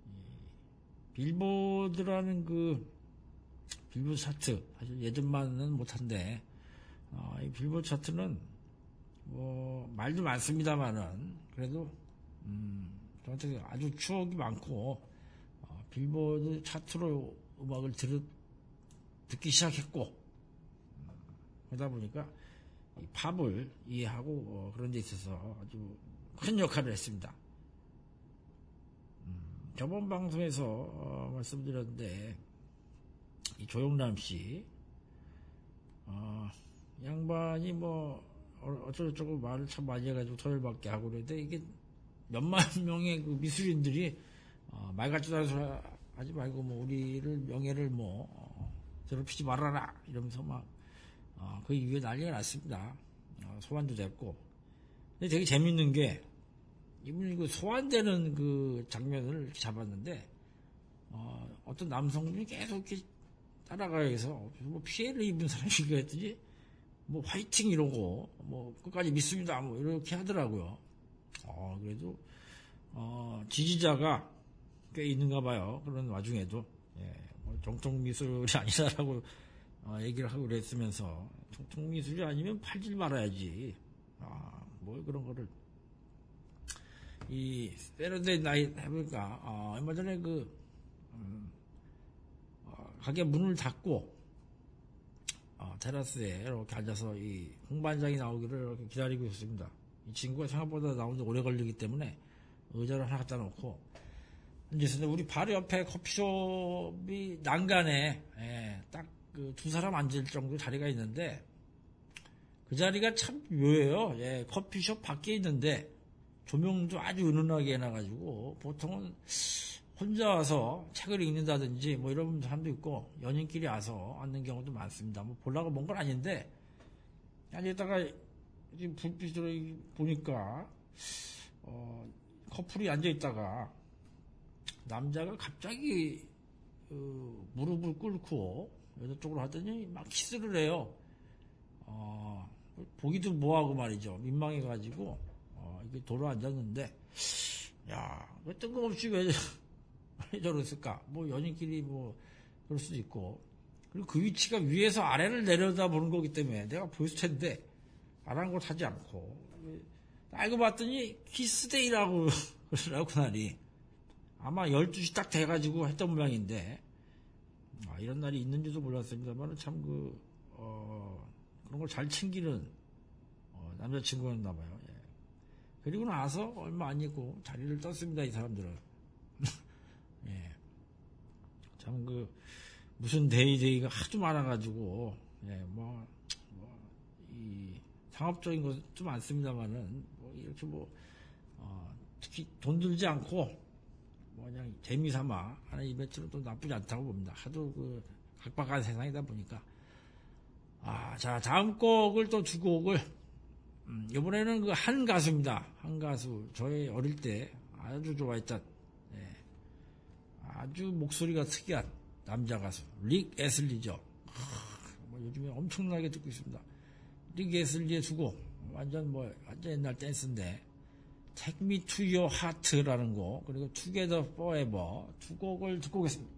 이 빌보드라는 그 빌보드 차트 사실 예전만은 못한데 어, 이 빌보드 차트는 뭐 말도 많습니다만은 그래도 음, 저한테 아주 추억이 많고 어, 빌보드 차트로 음악을 들 듣기 시작했고 음, 그러다 보니까 이 팝을 이해하고 어, 그런 데 있어서 아주 큰 역할을 했습니다. 음, 저번 방송에서 어, 말씀드렸는데 이 조영남 씨 어, 양반이 뭐 어- 어쩌고저쩌고 말을 참 많이 해가지고 토요일밖에 하고 그랬는데 이게 몇만 명의 그 미술인들이 어, 말 같지도 않은 소리 하지 말고 뭐 우리를 명예를 뭐 어, 더럽히지 말아라 이러면서 막 어, 그 이후에 난리가 났습니다. 어, 소환도 됐고 근데 되게 재밌는 게 이분이 그 소환되는 그 장면을 잡았는데 어, 어떤 남성분이 계속 이렇게 따라가서 뭐 피해를 입은 사람인가 했더니 뭐 화이팅 이러고 뭐 끝까지 믿습니다 뭐 이렇게 하더라고요. 어 그래도 어 지지자가 꽤 있는가 봐요. 그런 와중에도 예, 뭐 정통 미술이 아니다라고 어, 얘기를 하고 그랬으면서 통통미술이 아니면 팔질 말아야지. 아, 뭐 그런 거를 이 세련된 나이 해보니까 아, 얼마 전에 그 음, 어, 가게 문을 닫고 어, 테라스에 이렇게 앉아서 이 홍반장이 나오기를 이렇게 기다리고 있습니다. 이 친구가 생각보다 나오는데 오래 걸리기 때문에 의자를 하나 갖다 놓고 앉아있는데 우리 바로 옆에 커피숍이 난간에 예, 딱그두 사람 앉을 정도 자리가 있는데 그 자리가 참 묘해요. 예, 커피숍 밖에 있는데 조명도 아주 은은하게 해놔가지고 보통은 혼자 와서 책을 읽는다든지 뭐 이런 사람도 있고 연인끼리 와서 앉는 경우도 많습니다. 뭐 보려고 먼 건 아닌데 앉아있다가 지금 불빛으로 보니까 어, 커플이 앉아 있다가 남자가 갑자기 어, 무릎을 꿇고 여자 쪽으로 하더니 막 키스를 해요. 어, 보기도 뭐하고 말이죠. 민망해가지고 어, 이게 돌아 앉았는데 야, 왜 뜬금없이 왜, 왜 저랬을까? 뭐 연인끼리 뭐 그럴 수도 있고 그리고 그 위치가 위에서 아래를 내려다 보는 거기 때문에 내가 보였을 텐데 아랑곳하지 않고 알고 봤더니 키스데이라고 그러더라고 그날이 아마 12시 딱 돼가지고 했던 모양인데 아, 이런 날이 있는지도 몰랐습니다만 참 그, 어, 그런 걸 잘 챙기는 어, 남자친구였나 봐요. 예. 그리고 나서 얼마 안 있고 자리를 떴습니다, 이 사람들은. 예. 참 그, 무슨 데이데이가 하도 많아가지고, 예, 뭐, 뭐, 이, 상업적인 것도 많습니다만은, 뭐, 이렇게 뭐, 어, 특히 돈 들지 않고, 뭐 그냥 재미 삼아 하는 이벤트는 또 나쁘지 않다고 봅니다. 하도 그 각박한 세상이다 보니까. 아, 자, 다음 곡을 또두 곡을, 음, 이번에는 그 한 가수입니다. 한 가수. 저희 어릴 때 아주 좋아했던, 예, 아주 목소리가 특이한 남자 가수. 릭 에슬리죠. 하, 뭐 요즘에 엄청나게 듣고 있습니다. 릭 에슬리의 두 곡. 완전 뭐, 완전 옛날 댄스인데. Take Me to Your Heart라는 곡, 그리고 Together Forever 두 곡을 듣고 오겠습니다.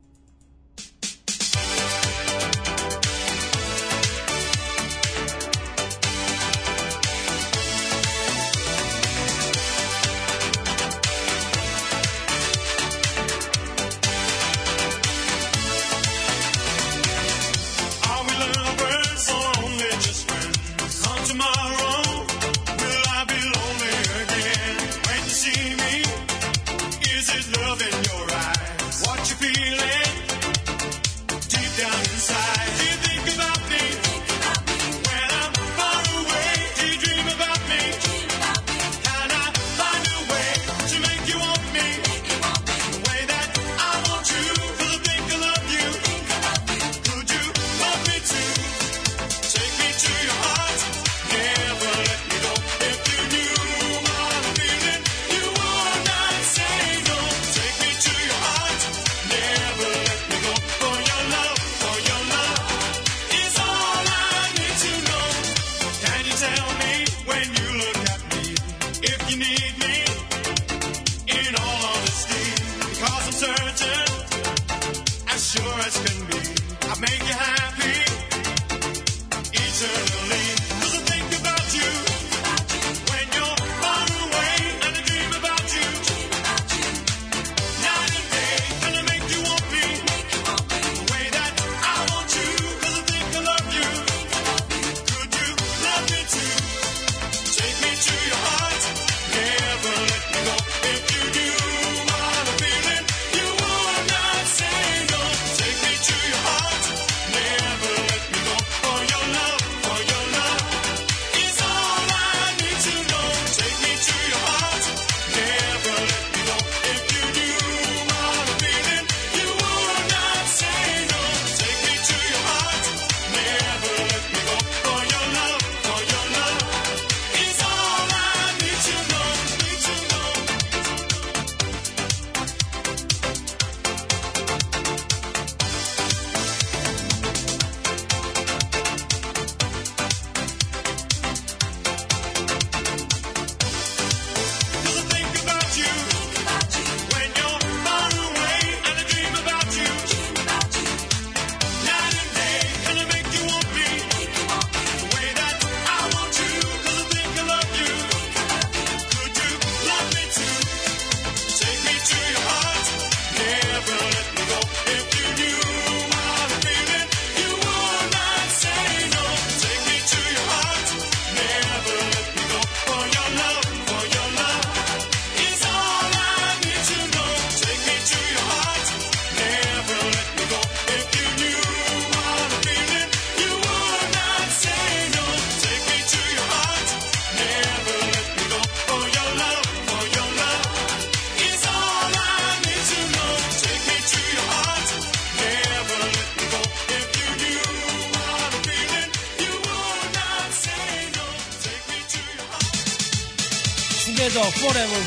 투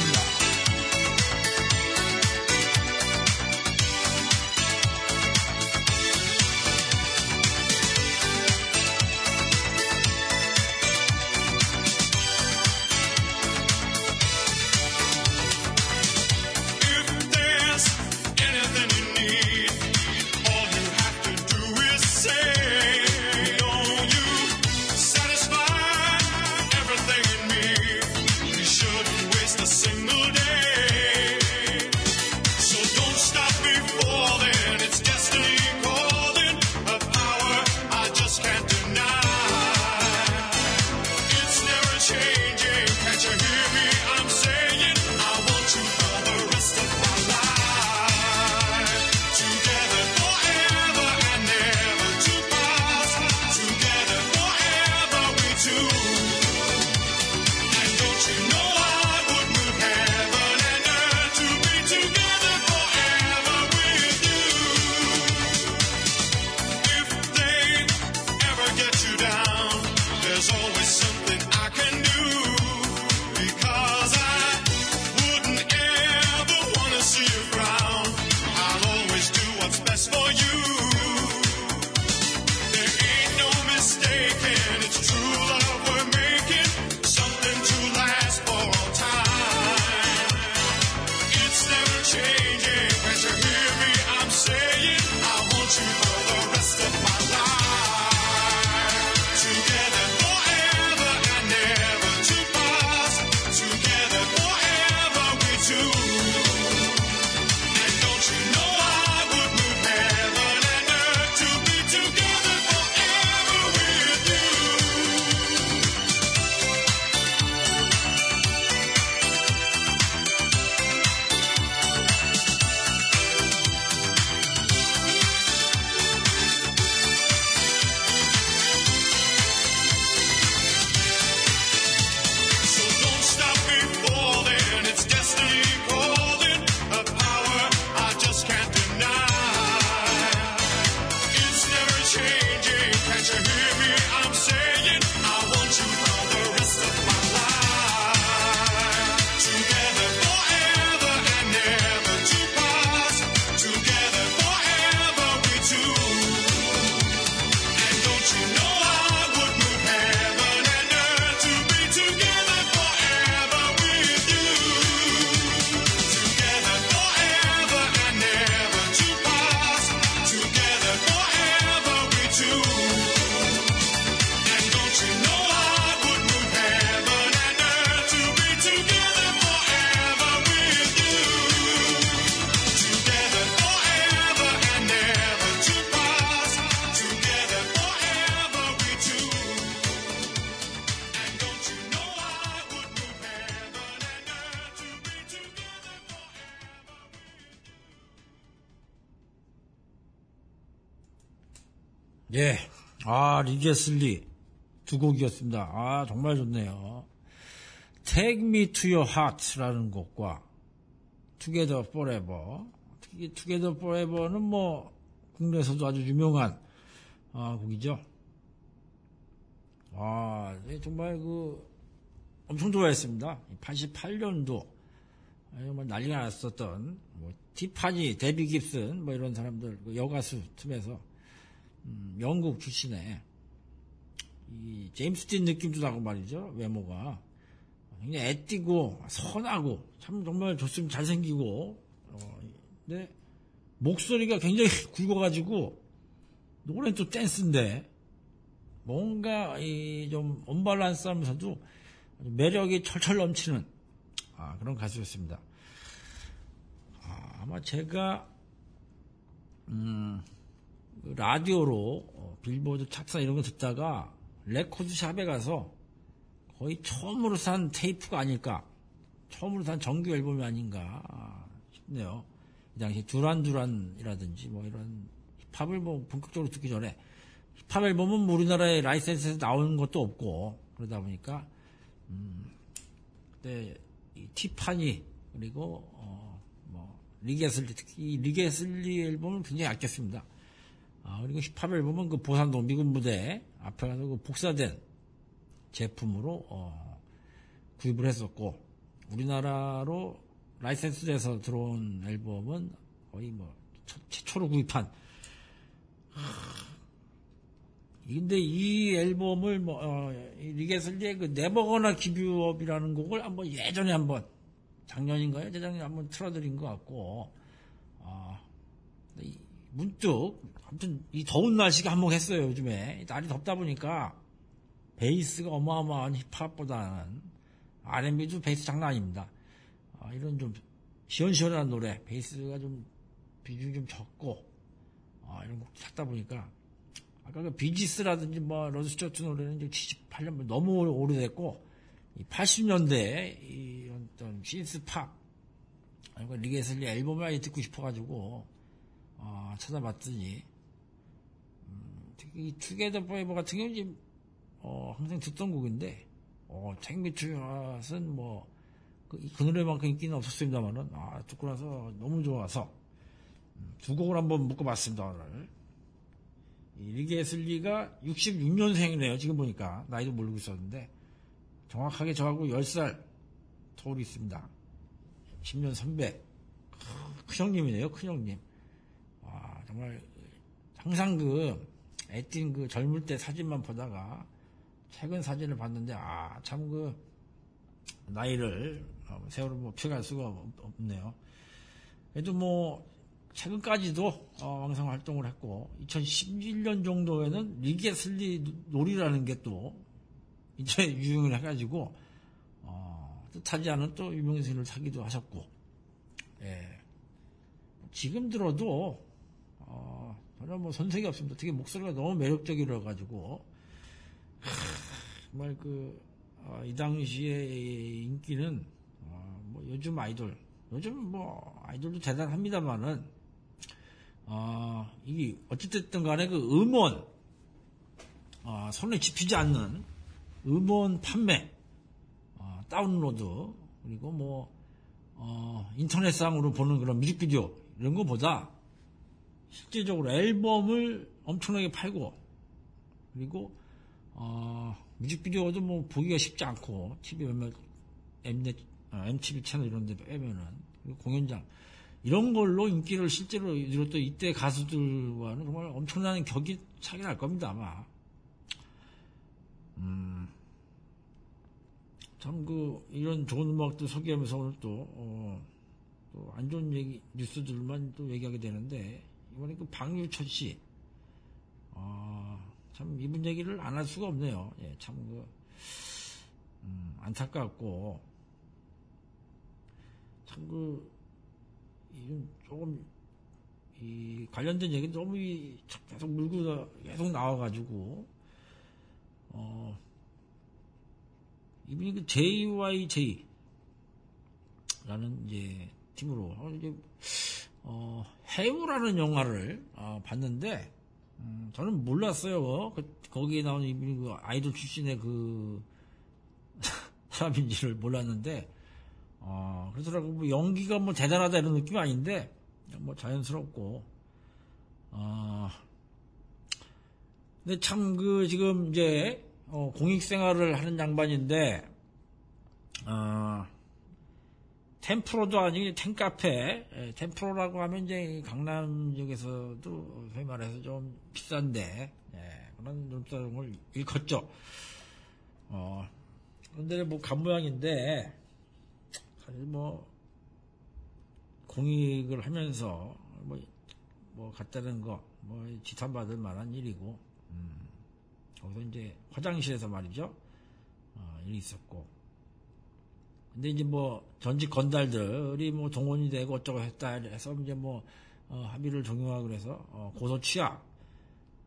아, 리게슬리. 두 곡이었습니다. 아, 정말 좋네요. Take Me to Your Heart라는 곡과 Together Forever. 특히 Together Forever는 뭐, 국내에서도 아주 유명한, 아, 곡이죠. 아, 예, 정말 그, 엄청 좋아했습니다. 88년도. 정말 난리가 났었던, 뭐, 티파니, 데비 깁슨, 뭐 이런 사람들, 그 여가수 틈에서 음, 영국 출신의 이 제임스 딘 느낌도 나고 말이죠 외모가. 굉장히 애띠고 선하고 참 정말 좋습니다. 잘생기고. 어, 근데 목소리가 굉장히 굵어가지고 노래는 또 댄스인데 뭔가 이 좀 언밸런스 하면서도 아주 매력이 철철 넘치는 아, 그런 가수였습니다. 아, 아마 제가 음, 그 라디오로 어, 빌보드 차트나 이런 거 듣다가 레코드 샵에 가서 거의 처음으로 산 테이프가 아닐까 처음으로 산 정규 앨범이 아닌가 싶네요. 이 당시 두란두란이라든지 뭐 이런 힙합을 뭐 본격적으로 듣기 전에 힙합 앨범은 뭐 우리나라에 라이센스에서 나오는 것도 없고 그러다 보니까 음, 그때 이 티파니 그리고 어, 뭐 릭 애슬리 특히 이 릭 애슬리 앨범은 굉장히 아꼈습니다. 아, 그리고 힙합 앨범은 그 보산동 미군 부대 앞에 가서 그 복사된 제품으로 어, 구입을 했었고 우리나라로 라이센스 돼서 들어온 앨범은 거의 뭐 첫- 최초로 구입한 근데 이 앨범을 뭐 어, 이 리게슬리의 그 네버거나 기뷰업이라는 곡을 한번 예전에 한번 작년인가요? 재작년에 한번 틀어드린 것 같고 아, 근데 이 문득 아무튼 이 더운 날씨가 한몫했어요 요즘에 날이 덥다 보니까 베이스가 어마어마한 힙합보다는 R&B도 베이스 장난 아닙니다. 아, 이런 좀 시원시원한 노래 베이스가 좀 비중이 좀 적고 아, 이런 곡 찾다 보니까 아까 그 비지스라든지 뭐 로드 스튜어트 노래는 이제 78년 너무 오래됐고 이 80년대 이 어떤 synth pop 아니고 릭 애슬리 앨범을 아예 듣고 싶어가지고 아, 찾아봤더니 음, 특히 이 Together Forever 같은 경우는 이제 어, 항상 듣던 곡인데 어, 책미투샷은 뭐 그, 그 노래만큼 인기는 없었습니다만은 아, 듣고 나서 너무 좋아서 음, 두 곡을 한번 묶어봤습니다 오늘. 이 리게슬리가 66년생이네요. 지금 보니까 나이도 모르고 있었는데 정확하게 저하고 10살 터울이 있습니다. 10년 선배. 큰 형님이네요. 큰 형님. 와 정말 항상 그 애띤 그 젊을 때 사진만 보다가 최근 사진을 봤는데 아 참 그 나이를 어, 세월을 뭐 표현할 수가 없- 없네요. 그래도 뭐 최근까지도 어, 왕성 활동을 했고 2011년 정도에는 리게슬리 놀이라는 게 또 이제 유행을 해가지고 어, 뜻하지 않은 또 유명인을 사기도 하셨고 예. 지금 들어도 어, 전혀 뭐 선색이 없습니다. 특히 목소리가 너무 매력적이라 가지고 정말 그, 어, 이 당시의 인기는, 어, 뭐 요즘 아이돌, 요즘 뭐 아이돌도 대단합니다만은, 어, 이게 어찌됐든 간에 그 음원, 어, 손에 집히지 않는 음원 판매, 어, 다운로드, 그리고 뭐, 어, 인터넷상으로 보는 그런 뮤직비디오, 이런 거보다 실제적으로 앨범을 엄청나게 팔고, 그리고 어, 뮤직비디오도 뭐 보기가 쉽지 않고 TV 몇몇 Mnet, 어, MTV 채널 이런 데 빼면은 공연장 이런 걸로 인기를 실제로 이뤘던 이때 가수들과는 정말 엄청난 격이 차이 날 겁니다 아마. 음, 참 그 이런 좋은 음악들 소개하면서 오늘 또 어, 또 안 좋은 얘기 뉴스들만 또 얘기하게 되는데 이번에 그 박유철 씨. 아, 참 이분 얘기를 안 할 수가 없네요. 예, 참 그, 음, 안타깝고, 참 그, 이좀 조금, 이 관련된 얘기 너무 이 계속 물고 나- 계속 나와가지고, 어, 이분이 그 JYJ 라는 이제 팀으로, 어, 이제, 어, 해우라는 영화를 어, 봤는데, 음, 저는 몰랐어요. 그, 거기에 나오는 이분이 그 아이돌 출신의 그 사람인지를 몰랐는데, 어, 그러더라고 뭐 연기가 뭐 대단하다 이런 느낌이 아닌데, 뭐 자연스럽고, 어, 근데 참 그 지금 이제 어, 공익 생활을 하는 양반인데, 어, 템프로도 아니고 템카페. 예, 템프로라고 하면 이제 강남 지역에서도 소위 말해서 좀 비싼데 예, 그런 눈사람을 일컫죠. 어 근데 뭐 간 모양인데 사실 뭐 공익을 하면서 뭐, 뭐 갖다는 거 뭐 지탄받을 만한 일이고 음, 거기서 이제 화장실에서 말이죠. 어, 일이 있었고 근데 이제 뭐 전직 건달들이 뭐 동원이 되고 어쩌고 했다 해서 이제 뭐 어, 합의를 종용하고 그래서 어, 고소 취하.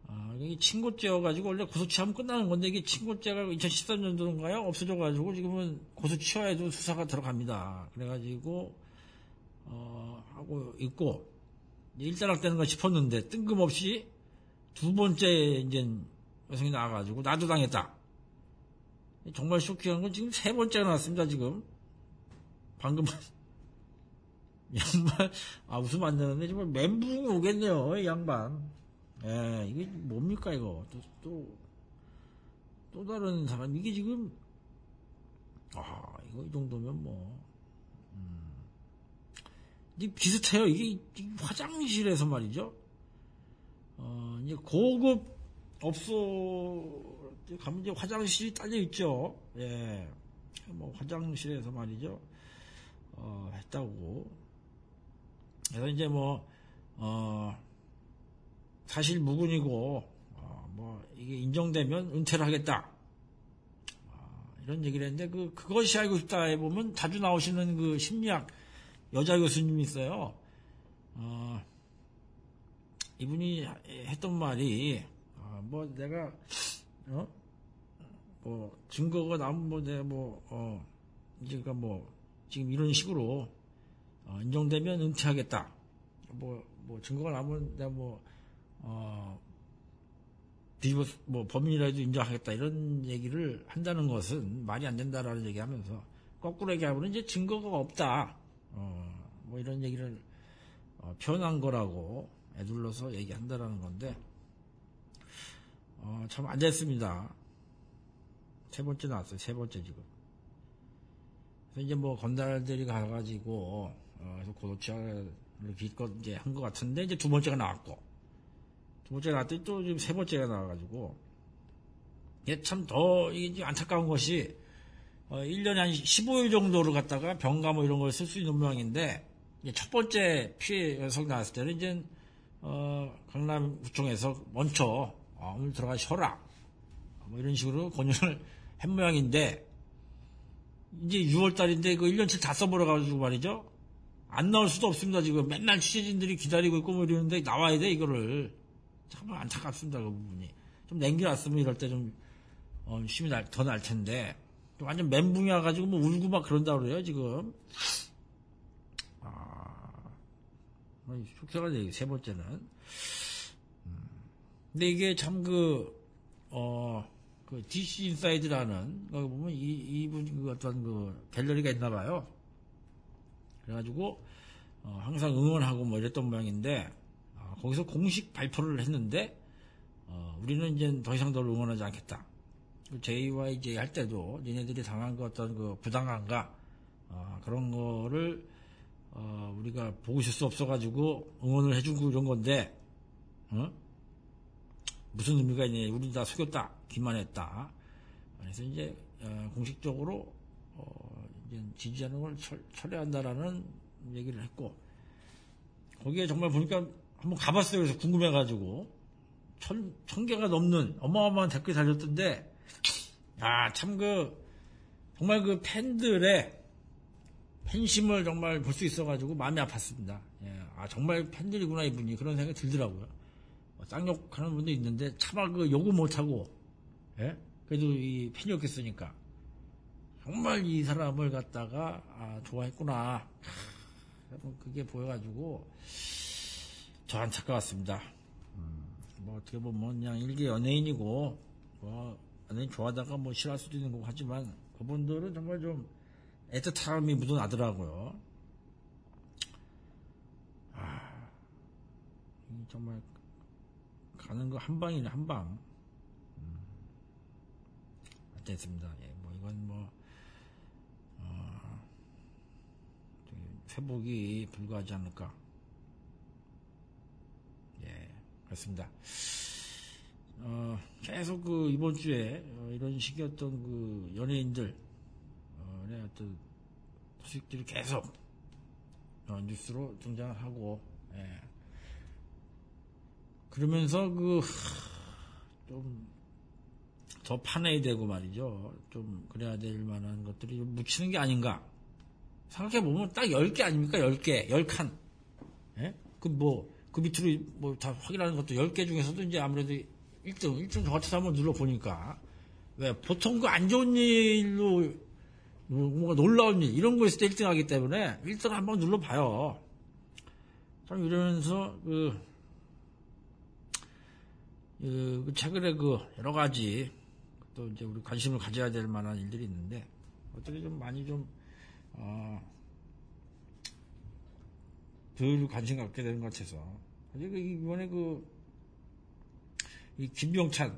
아, 이게 친고죄여가지고 원래 고소 취하면 끝나는 건데 이게 친고죄가 2013년도인가요? 없어져가지고 지금은 고소 취하에도 수사가 들어갑니다. 그래가지고 어, 하고 있고 일단락되는 거 싶었는데 뜬금없이 두 번째 이제 여성이 나와가지고 나도 당했다. 정말 쇼킹한 건 지금 세 번째가 나왔습니다, 지금. 방금. 양반, 아, 웃으면 안 되는데, 정말 멘붕이 오겠네요, 이 양반. 예, 이게 뭡니까, 이거. 또, 또, 또 다른 사람, 이게 지금, 아, 이거 이 정도면 뭐, 이 비슷해요. 이게 이 화장실에서 말이죠. 어, 이제 고급 업소 가면 이제 화장실이 딸려 있죠. 예. 뭐 화장실에서 말이죠. 어, 했다고. 그래서 이제 뭐, 어, 사실 무근이고, 어, 뭐, 이게 인정되면 은퇴를 하겠다. 어, 이런 얘기를 했는데, 그, 그것이 알고 싶다에 보면 자주 나오시는 그 심리학 여자 교수님이 있어요. 어, 이분이 했던 말이, 어, 뭐 내가, 어? 뭐, 증거가 나면 뭐 내가 뭐, 어, 이제가 뭐, 지금 이런 식으로, 어, 인정되면 은퇴하겠다. 뭐, 뭐, 증거가 나면 내가 뭐, 어, 뒤집어, 뭐, 범인이라도 인정하겠다. 이런 얘기를 한다는 것은 말이 안 된다라는 얘기 하면서, 거꾸로 얘기하면 이제 증거가 없다. 어, 뭐 이런 얘기를, 어, 표현한 거라고 애둘러서 얘기한다라는 건데, 어, 참안 됐습니다. 세 번째 나왔어요. 세 번째 지금. 이제 뭐 건달들이 가가지고, 어, 고도치아를 기껏 이제 한 것 같은데, 이제 두 번째가 나왔고, 두 번째가 나왔더니 또 지금 세 번째가 나와가지고, 이게 참 더, 이게 안타까운 것이, 어, 1년에 한 15일 정도를 갖다가 병가 뭐 이런 걸 쓸 수 있는 모양인데, 첫 번째 피해 녀석 나왔을 때는 이제, 어, 강남구청에서 먼저, 어, 오늘 들어가 쉬어라. 뭐 이런 식으로 권유를 한 모양인데, 이제 6월달인데 그 1년치 다 써버려가지고 말이죠. 안 나올 수도 없습니다. 지금 맨날 취재진들이 기다리고 있고 뭐 이러는데 나와야 돼, 이거를. 정말 안타깝습니다, 그 부분이. 좀 남겨놨으면 이럴 때 좀, 어, 힘이 날, 더 날 텐데. 좀 완전 멘붕이 와가지고 뭐 울고 막 그런다 그래요, 지금. 아, 뭐 속상하네, 세 번째는. 음. 근데 이게 참 그, 어, 그 DC 인사이드라는, 거기 보면 이, 이분 그 어떤 그 갤러리가 있나 봐요. 그래가지고, 어, 항상 응원하고 뭐 이랬던 모양인데, 어, 거기서 공식 발표를 했는데, 어, 우리는 이제 더 이상 너를 응원하지 않겠다. 그 JYJ 할 때도 니네들이 당한 그 어떤 그 부당함과 어, 그런 거를 어, 우리가 보고 있을 수 없어가지고 응원을 해주고 이런 건데 어? 무슨 의미가 있냐 우리 다 속였다 기만했다 그래서 이제 어, 공식적으로 어, 이제 지지하는 걸 철, 철회한다라는 얘기를 했고 거기에 정말 보니까 한번 가봤어요 그래서 궁금해가지고 천, 천 개가 넘는 어마어마한 댓글이 달렸던데 아, 참 그, 정말 그 팬들의 팬심을 정말 볼 수 있어가지고 마음이 아팠습니다. 예, 아, 정말 팬들이구나, 이분이. 그런 생각이 들더라고요. 뭐 쌍욕하는 분도 있는데, 차마 그 욕을 못하고, 예? 그래도 이 팬이었겠으니까. 정말 이 사람을 갖다가, 아, 좋아했구나. 뭐 그게 보여가지고, 저 안타까웠습니다. 음, 뭐 어떻게 보면 그냥 일개 연예인이고, 뭐, 연예인 좋아하다가 뭐 싫어할 수도 있는 거고 하지만, 그분들은 정말 좀 애틋함이 묻어나더라고요. 아, 이 정말, 가는 거 한 방이네, 한 방. 음, 됐습니다. 예, 뭐, 이건 뭐, 어, 회복이 불가하지 않을까. 예, 그렇습니다. 어, 계속 그 이번 주에 어, 이런 식이었던 그 연예인들, 어, 의 어떤 소식들이 계속 어, 뉴스로 등장을 하고, 예. 그러면서 그, 좀, 더 파내야 되고 말이죠. 좀, 그래야 될 만한 것들이 좀 묻히는 게 아닌가. 생각해보면 딱 10개 아닙니까? 10개, 10칸. 예? 그 뭐, 그 밑으로 뭐 다 확인하는 것도 10개 중에서도 이제 아무래도 1등, 1등 저 같아서 한번 눌러보니까, 왜, 보통 그 안 좋은 일로, 뭐 뭔가 놀라운 일, 이런 거 있을 때 1등 하기 때문에 1등 한번 눌러봐요. 참 이러면서, 그 최근에 그, 여러 가지, 또 이제 우리 관심을 가져야 될 만한 일들이 있는데, 어떻게 좀 많이 좀, 어, 덜 관심 갖게 되는 것 같아서. 그 이번에 그, 이 김병찬,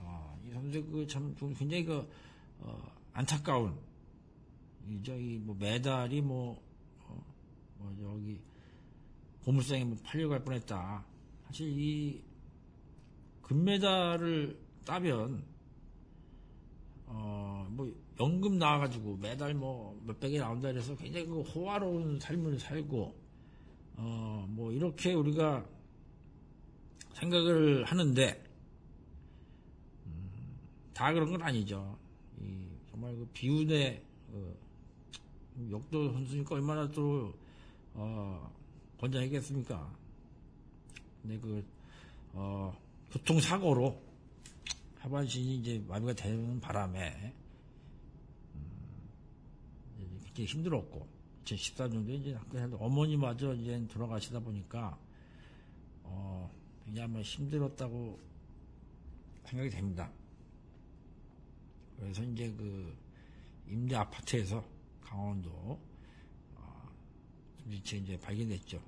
아, 이 선수 그 참 굉장히 그, 어, 안타까운, 이, 저기, 뭐, 메달이 뭐, 어, 뭐 여기 보물상에 뭐 팔려갈 뻔했다. 사실 이 금메달을 따면 어 뭐 연금 나와가지고 매달 뭐 몇백이 나온다 그래서 굉장히 그 호화로운 삶을 살고 어 뭐 이렇게 우리가 생각을 하는데 음, 다 그런 건 아니죠. 이 정말 그 비운의 그 역도 선수니까 얼마나 또 어, 권장했겠습니까? 근데 그 어, 교통사고로 하반신이 이제 마비가 되는 바람에 음, 굉장히 힘들었고 2014년도에 이제 학교에서 어머니마저 이제 돌아가시다 보니까 어, 굉장히 아마 힘들었다고 생각이 됩니다. 그래서 이제 그 임대 아파트에서 강원도 어, 이제 발견됐죠.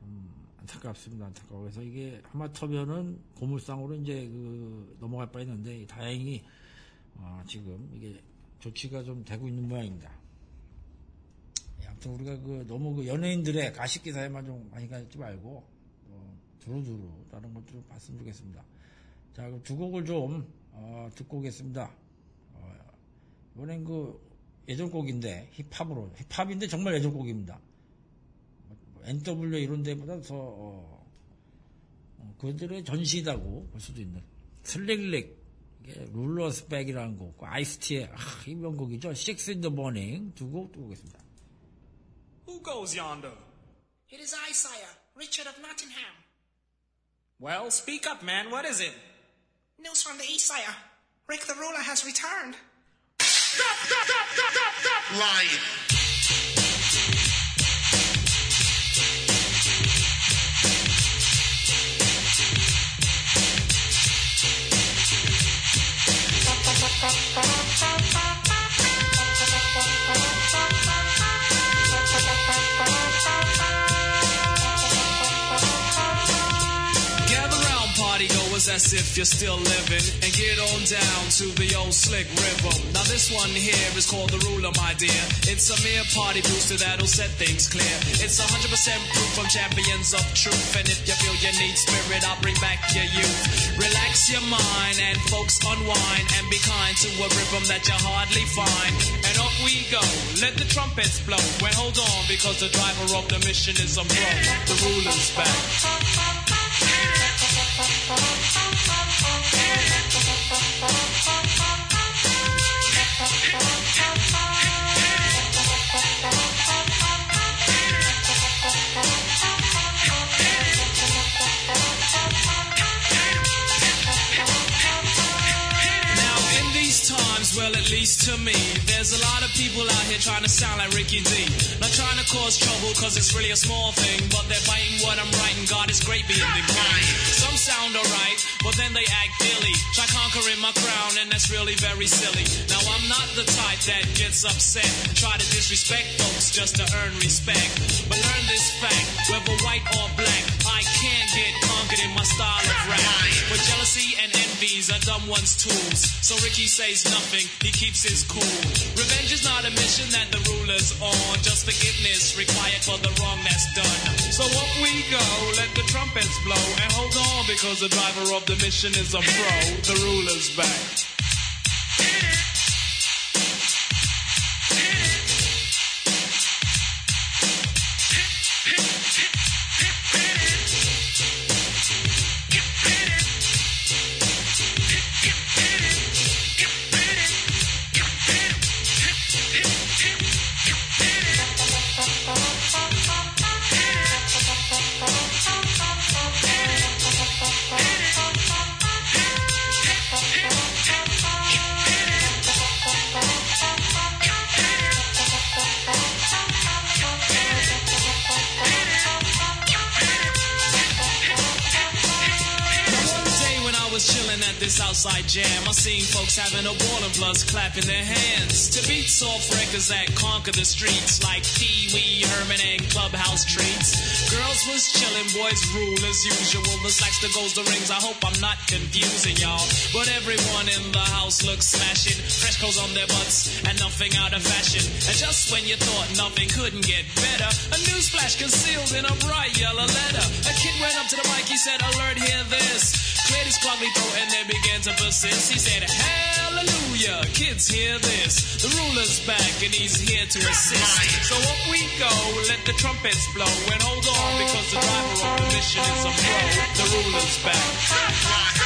좀 안타깝습니다. 안타까워. 그래서 이게 하마터면은 고물상으로 이제 그 넘어갈 뻔 했는데 다행히 어, 지금 이게 조치가 좀 되고 있는 모양입니다. 예, 아무튼 우리가 그 너무 그 연예인들의 가식 기사에만 좀 많이 가지 말고 어, 두루두루 다른 것들을 봤으면 좋겠습니다. 자, 그럼 두 곡을 좀 어, 듣고 오겠습니다. 어, 이번엔 그 예전 곡인데 힙합으로 힙합인데 정말 예전 곡입니다. 뭐, NW 이런 데보다 더 어, 어, 그들의 전시다고 볼 수도 있는 슬릭릭 이게 룰러스 백이라는 곡, 그 아이스티의 아, 이 명곡이죠. Six in the Morning 두곡 듣고 오겠습니다. Who goes yonder? It is I, sire, Richard of Nottingham. Well, speak up, man. What is it? News from the east, sire. Rick the ruler has returned. Lying. Thank you. As if you're still living, and get on down to the old slick river. Now this one here is called the ruler, my dear. It's a mere party booster that'll set things clear. It's 100% proof from champions of truth, and if you feel you need spirit, I'll bring back your youth. Relax your mind and folks unwind and be kind to a rhythm that you hardly find. And off we go, let the trumpets blow. Well, hold on, because the driver of the mission is a pro. The ruler's back. Me, there's a lot of people out here trying to sound like Ricky D. Not trying to cause trouble, cause it's really a small thing, but they're biting what I'm writing. God is great being the grind. Some sound alright, but then they act silly. Try conquering my crown, and that's really very silly. Now, I'm not the type that gets upset, try to disrespect folks just to earn respect. But learn this fact, whether white or black, I can't get conquered in my style of rap. But jealousy and envy's are dumb one's tools. So Ricky says nothing, he keeps his cool. Revenge is not a mission that the ruler's on, just forgiveness required for the wrong that's done. So up we go, let the trumpets blow, and hold on because the driver of the mission is a pro. The ruler's back. Outside jam, I seen folks having a ball and plus clapping their hands to beat soft records that conquer the streets like Pee Wee Herman and Clubhouse treats. Girls was chilling, boys rule as usual. The the goes, the rings. I hope I'm not confusing y'all, but everyone in the house looks smashing, fresh clothes on their butts and nothing out of fashion. And just when you thought nothing couldn't get better, a news flash concealed in a bright yellow letter. A kid went up to the mic, he said, "Alert, hear this." Cleared his cloggly throat and then began to persist. He said, Hallelujah, kids hear this. The ruler's back and he's here to assist. So up we go, let the trumpets blow. And hold on because the driver of the mission is a pro. The ruler's back.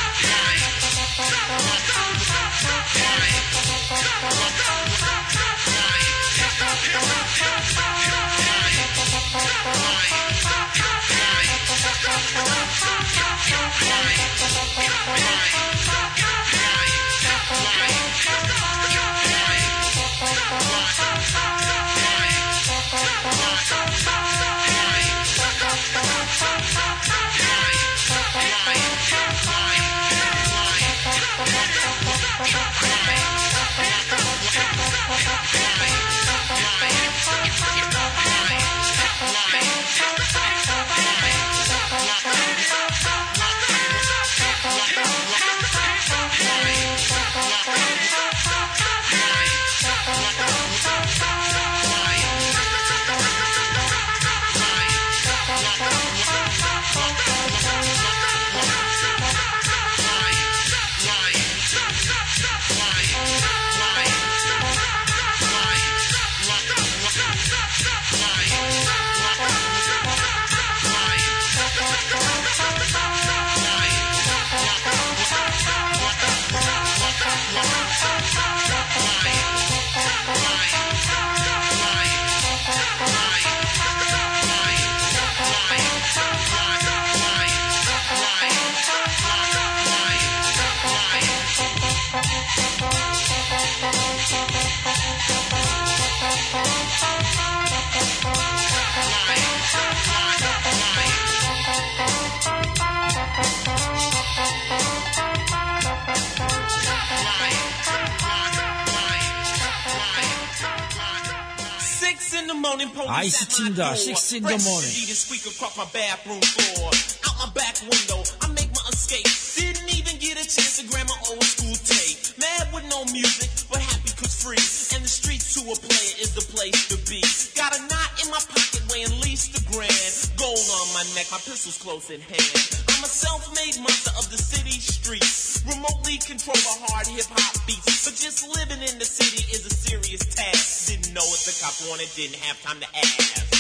Bye. I see 16 in the morning. Close at hand. I'm a self-made monster of the city streets. Remotely control the hard hip-hop beats. But just living in the city is a serious task. Didn't know what the cop wanted, didn't have time to ask.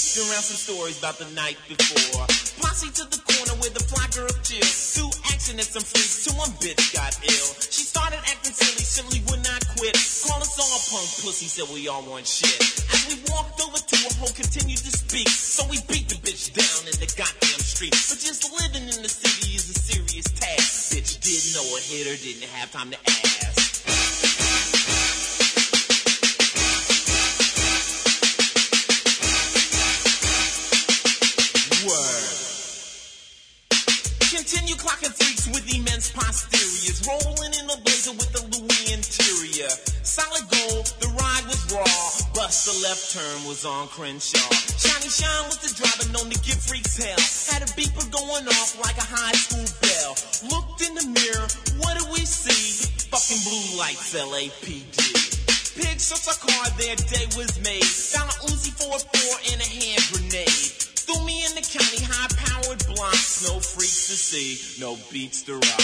Kicked around some stories about the night before. Posse to the corner where the fly girl chill. Two action and some freaks till one bitch got ill. She started acting silly, simply would not quit. Call us all punk pussy, said we all want shit. As we walked over to a hoe continued to speak. So we beat the bitch down in the goddamn street. But just living in the city is a serious task. Bitch didn't know a hitter, didn't have time to ask. Word. Continue clocking freaks with immense posteriors, rolling in a blazer with the Louis interior. Solid gold, the ride was raw. Bust the left turn was on Crenshaw. Shiny Shine was the driver known to give freaks hell. Had a beeper going off like a high school bell. Looked in the mirror, what did we see? Fucking blue lights, LAPD. Pigs such a car, their day was made. Found a Uzi 4-4 and a hand grenade. Threw me in the county, high-powered blocks. No freaks to see, no beats to rock.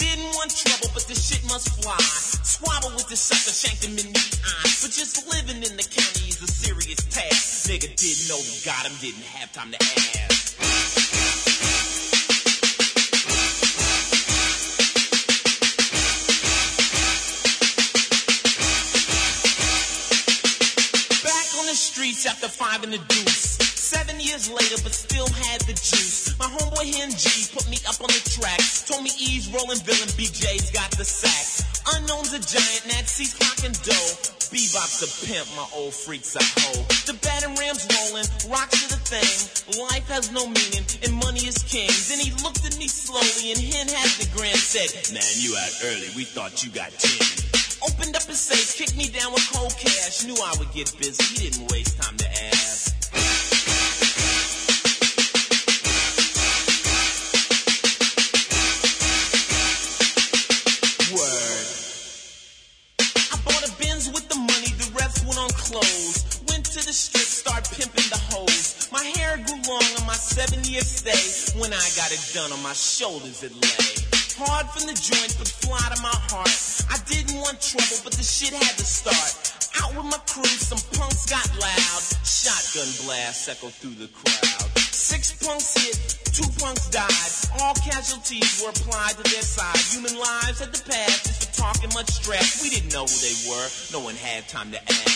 Didn't want trouble, but this shit must fly. Squabble with the sucker, shanked him in the eye. But just living in the county is a serious task. Nigga didn't know he got him, didn't have time to ask. Back on the streets after five in the deuce. Seven years later, but still had the juice. My homeboy Hen G put me up on the track. Told me E's rolling villain, BJ's got the sack. Unknown's a giant, Nazi's clocking dough. Bebop's a pimp, my old freaks a hoe. The batting ram's rolling, rocks to the thing. Life has no meaning, and money is king. Then he looked at me slowly, and Hen had the grin, said, Man, you out early, we thought you got ten. Opened up his safe, kicked me down with cold cash. Knew I would get busy, he didn't waste time to ask. Clothes. Went to the strip, start pimping the hoes. My hair grew long on my 70th stay. When I got it done on my shoulders, it lay. Hard from the joint, but fly to my heart. I didn't want trouble, but the shit had to start. Out with my crew, some punks got loud. Shotgun blast echoed through the crowd. Six punks hit, two punks died. All casualties were applied to their side. Human lives had to pass just for talking much stress. We didn't know who they were, no one had time to ask.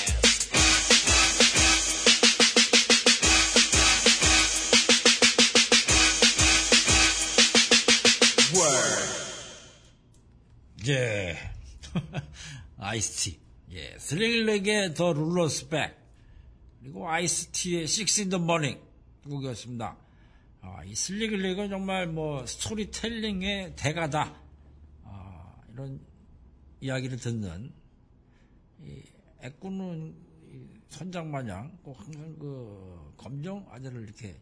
Word. 예. 아이스티. 예. 슬릭 릭의 The Ruler's Back. 그리고 아이스티의 Six in the Mornin'. 곡이었습니다. 아, 이 슬릭 릭은 정말 뭐 스토리텔링의 대가다. 아, 이런 이야기를 듣는 이 애꾸눈 이 선장 마냥 꼭 항상 그 검정 안대를 이렇게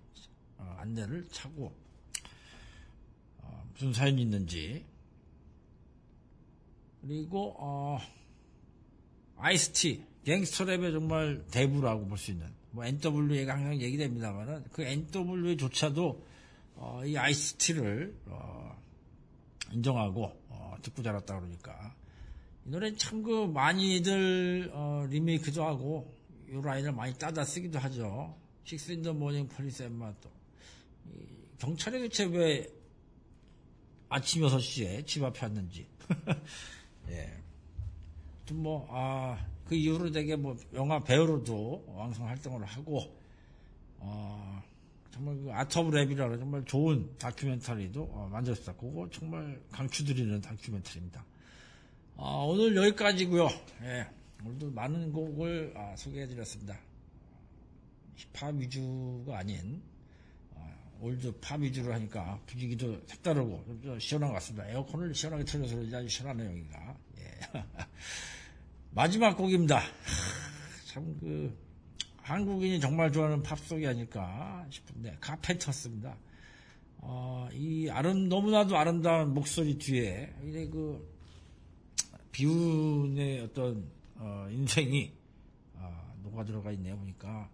어, 안내를 차고 어, 무슨 사연이 있는지. 그리고 어, 아이스티 갱스터랩의 정말 대부라고 볼 수 있는 뭐 NWA가 항상 얘기됩니다만은 그 NWA조차도 어, 이 아이스티를 어, 인정하고 어, 듣고 자랐다 그러니까. 이 노래는 참 그 많이들 어, 리메이크도 하고 이 라인을 많이 따다 쓰기도 하죠. Six in the mornin' police at my door. 이 경찰이 대체 왜 아침 6시에 집 앞에 왔는지 예. 좀 뭐, 아, 그 이후로 되게 뭐, 영화 배우로도 왕성 활동을 하고, 어, 정말 그 Art of Rap이라는 정말 좋은 다큐멘터리도 어, 만들었다. 그거 정말 강추드리는 다큐멘터리입니다. 아, 오늘 여기까지고요 예. 오늘도 많은 곡을 아, 소개해드렸습니다. 힙합 위주가 아닌, 아, old pop 위주로 하니까 분위기도 색다르고 좀, 좀 시원한 것 같습니다. 에어컨을 시원하게 틀어서 아주 시원하네요, 여기가. 예. 마지막 곡입니다. 참 그, 한국인이 정말 좋아하는 팝송이 아닐까 싶은데, 카펜터스입니다. 어, 이 아름, 너무나도 아름다운 목소리 뒤에, 그, 비운의 어떤, 어, 인생이, 어, 녹아 들어가 있네요, 보니까.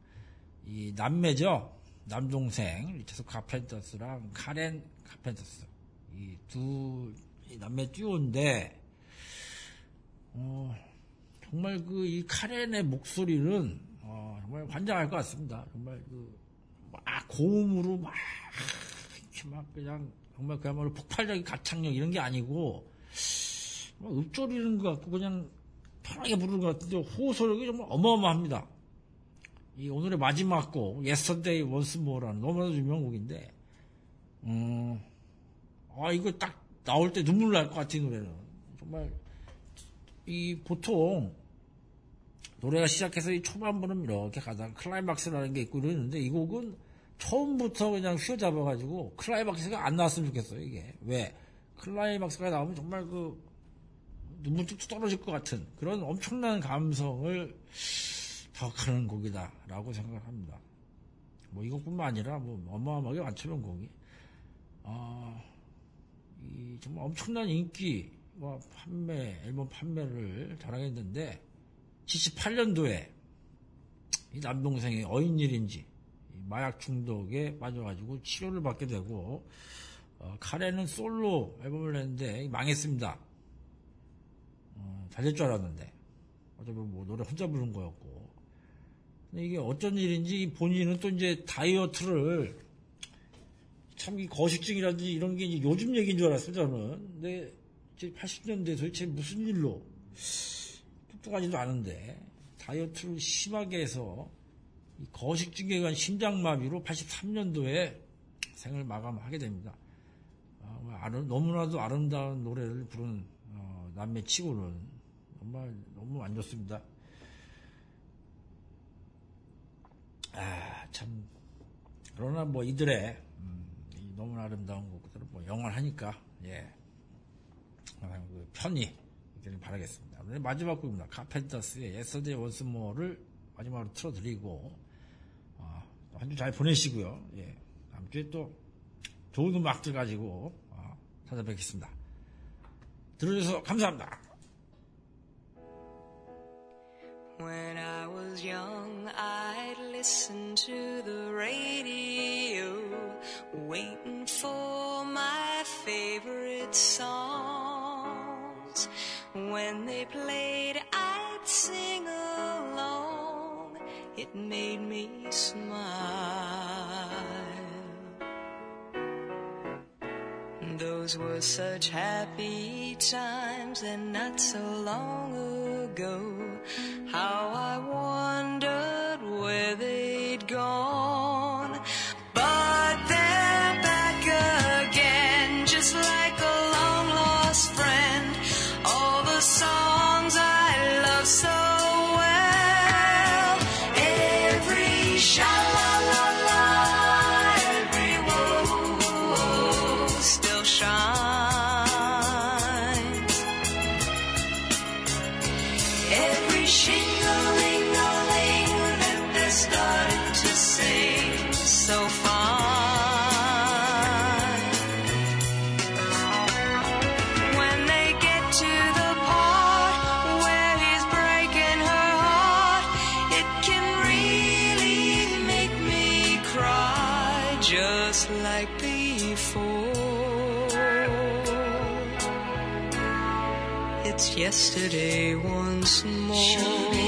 이 남매죠? 남동생, 리체스 카펜터스랑 카렌 카펜터스. 이 두 남매 듀오인데, 어, 정말 그 이 카렌의 목소리는, 어, 정말 환장할 것 같습니다. 정말 그, 막 고음으로 막, 이렇게 막 그냥, 정말 그야말로 폭발적인 가창력 이런 게 아니고, 막 읊조리는 것 같고 그냥 편하게 부르는 것 같은데 호소력이 정말 어마어마합니다. 이 오늘의 마지막 곡 Yesterday Once More라는 너무나도 유명한 곡인데 음, 아 이거 딱 나올 때 눈물 날 것 같은 이 노래는. 정말 이 보통 노래가 시작해서 이 초반부는 이렇게 가다가 클라이막스라는 게 있고 이러는데 이 곡은 처음부터 그냥 휘어잡아가지고 클라이막스가 안 나왔으면 좋겠어요 이게. 왜? 클라이막스가 나오면 정말 그 눈물 뚝뚝 떨어질 것 같은 그런 엄청난 감성을 더하는 곡이다라고 생각을 합니다. 뭐 이것뿐만 아니라 뭐 어마어마하게 많죠 곡이. 아, 이 정말 엄청난 인기와 판매 앨범 판매를 자랑했는데 78년도에 이 남동생이 어인일인지 마약 중독에 빠져가지고 치료를 받게 되고 어, 카레는 솔로 앨범을 냈는데 망했습니다. 어, 잘될 줄 알았는데 어차피 뭐 노래 혼자 부른 거였고 이게 어쩐 일인지 본인은 또 이제 다이어트를 참 이 거식증이라든지 이런 게 요즘 얘기인 줄 알았어요 저는 근데 이제 80년대 도대체 무슨 일로 뚱뚱하지도 않은데 다이어트를 심하게 해서 이 거식증에 의한 심장마비로 83년도에 생을 마감하게 됩니다. 아, 뭐 너무나도 아름다운 노래를 부르는 어, 남매 치고는 정말 너무 안 좋습니다. 아, 참. 그러나 뭐 이들의 음, 이 너무 아름다운 곡들은 뭐 영원하니까 예. 그 편히 있기를 바라겠습니다. 마지막 곡입니다. 카펜터스의 Yesterday Once More를 마지막으로 틀어드리고 아, 한주 잘 보내시고요. 예. 다음 주에 또 좋은 음악들 가지고 아, 찾아뵙겠습니다. 들어주셔서 감사합니다. When I was young, I'd listen to the radio, waiting for my favorite songs. When they played, I'd sing along. It made me smile. Those were such happy times and not so long ago ago, how I wonder. started to sing so fine. When they get to the part where he's breaking her heart, it can really make me cry just like before. It's yesterday once more.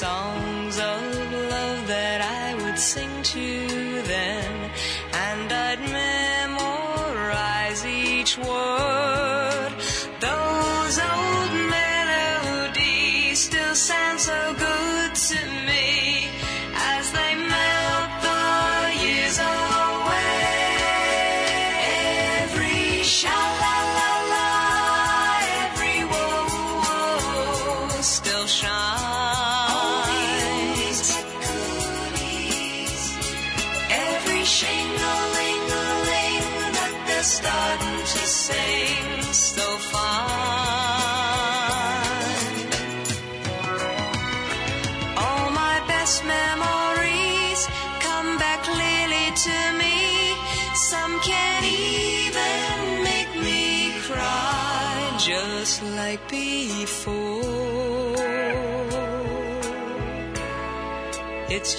song.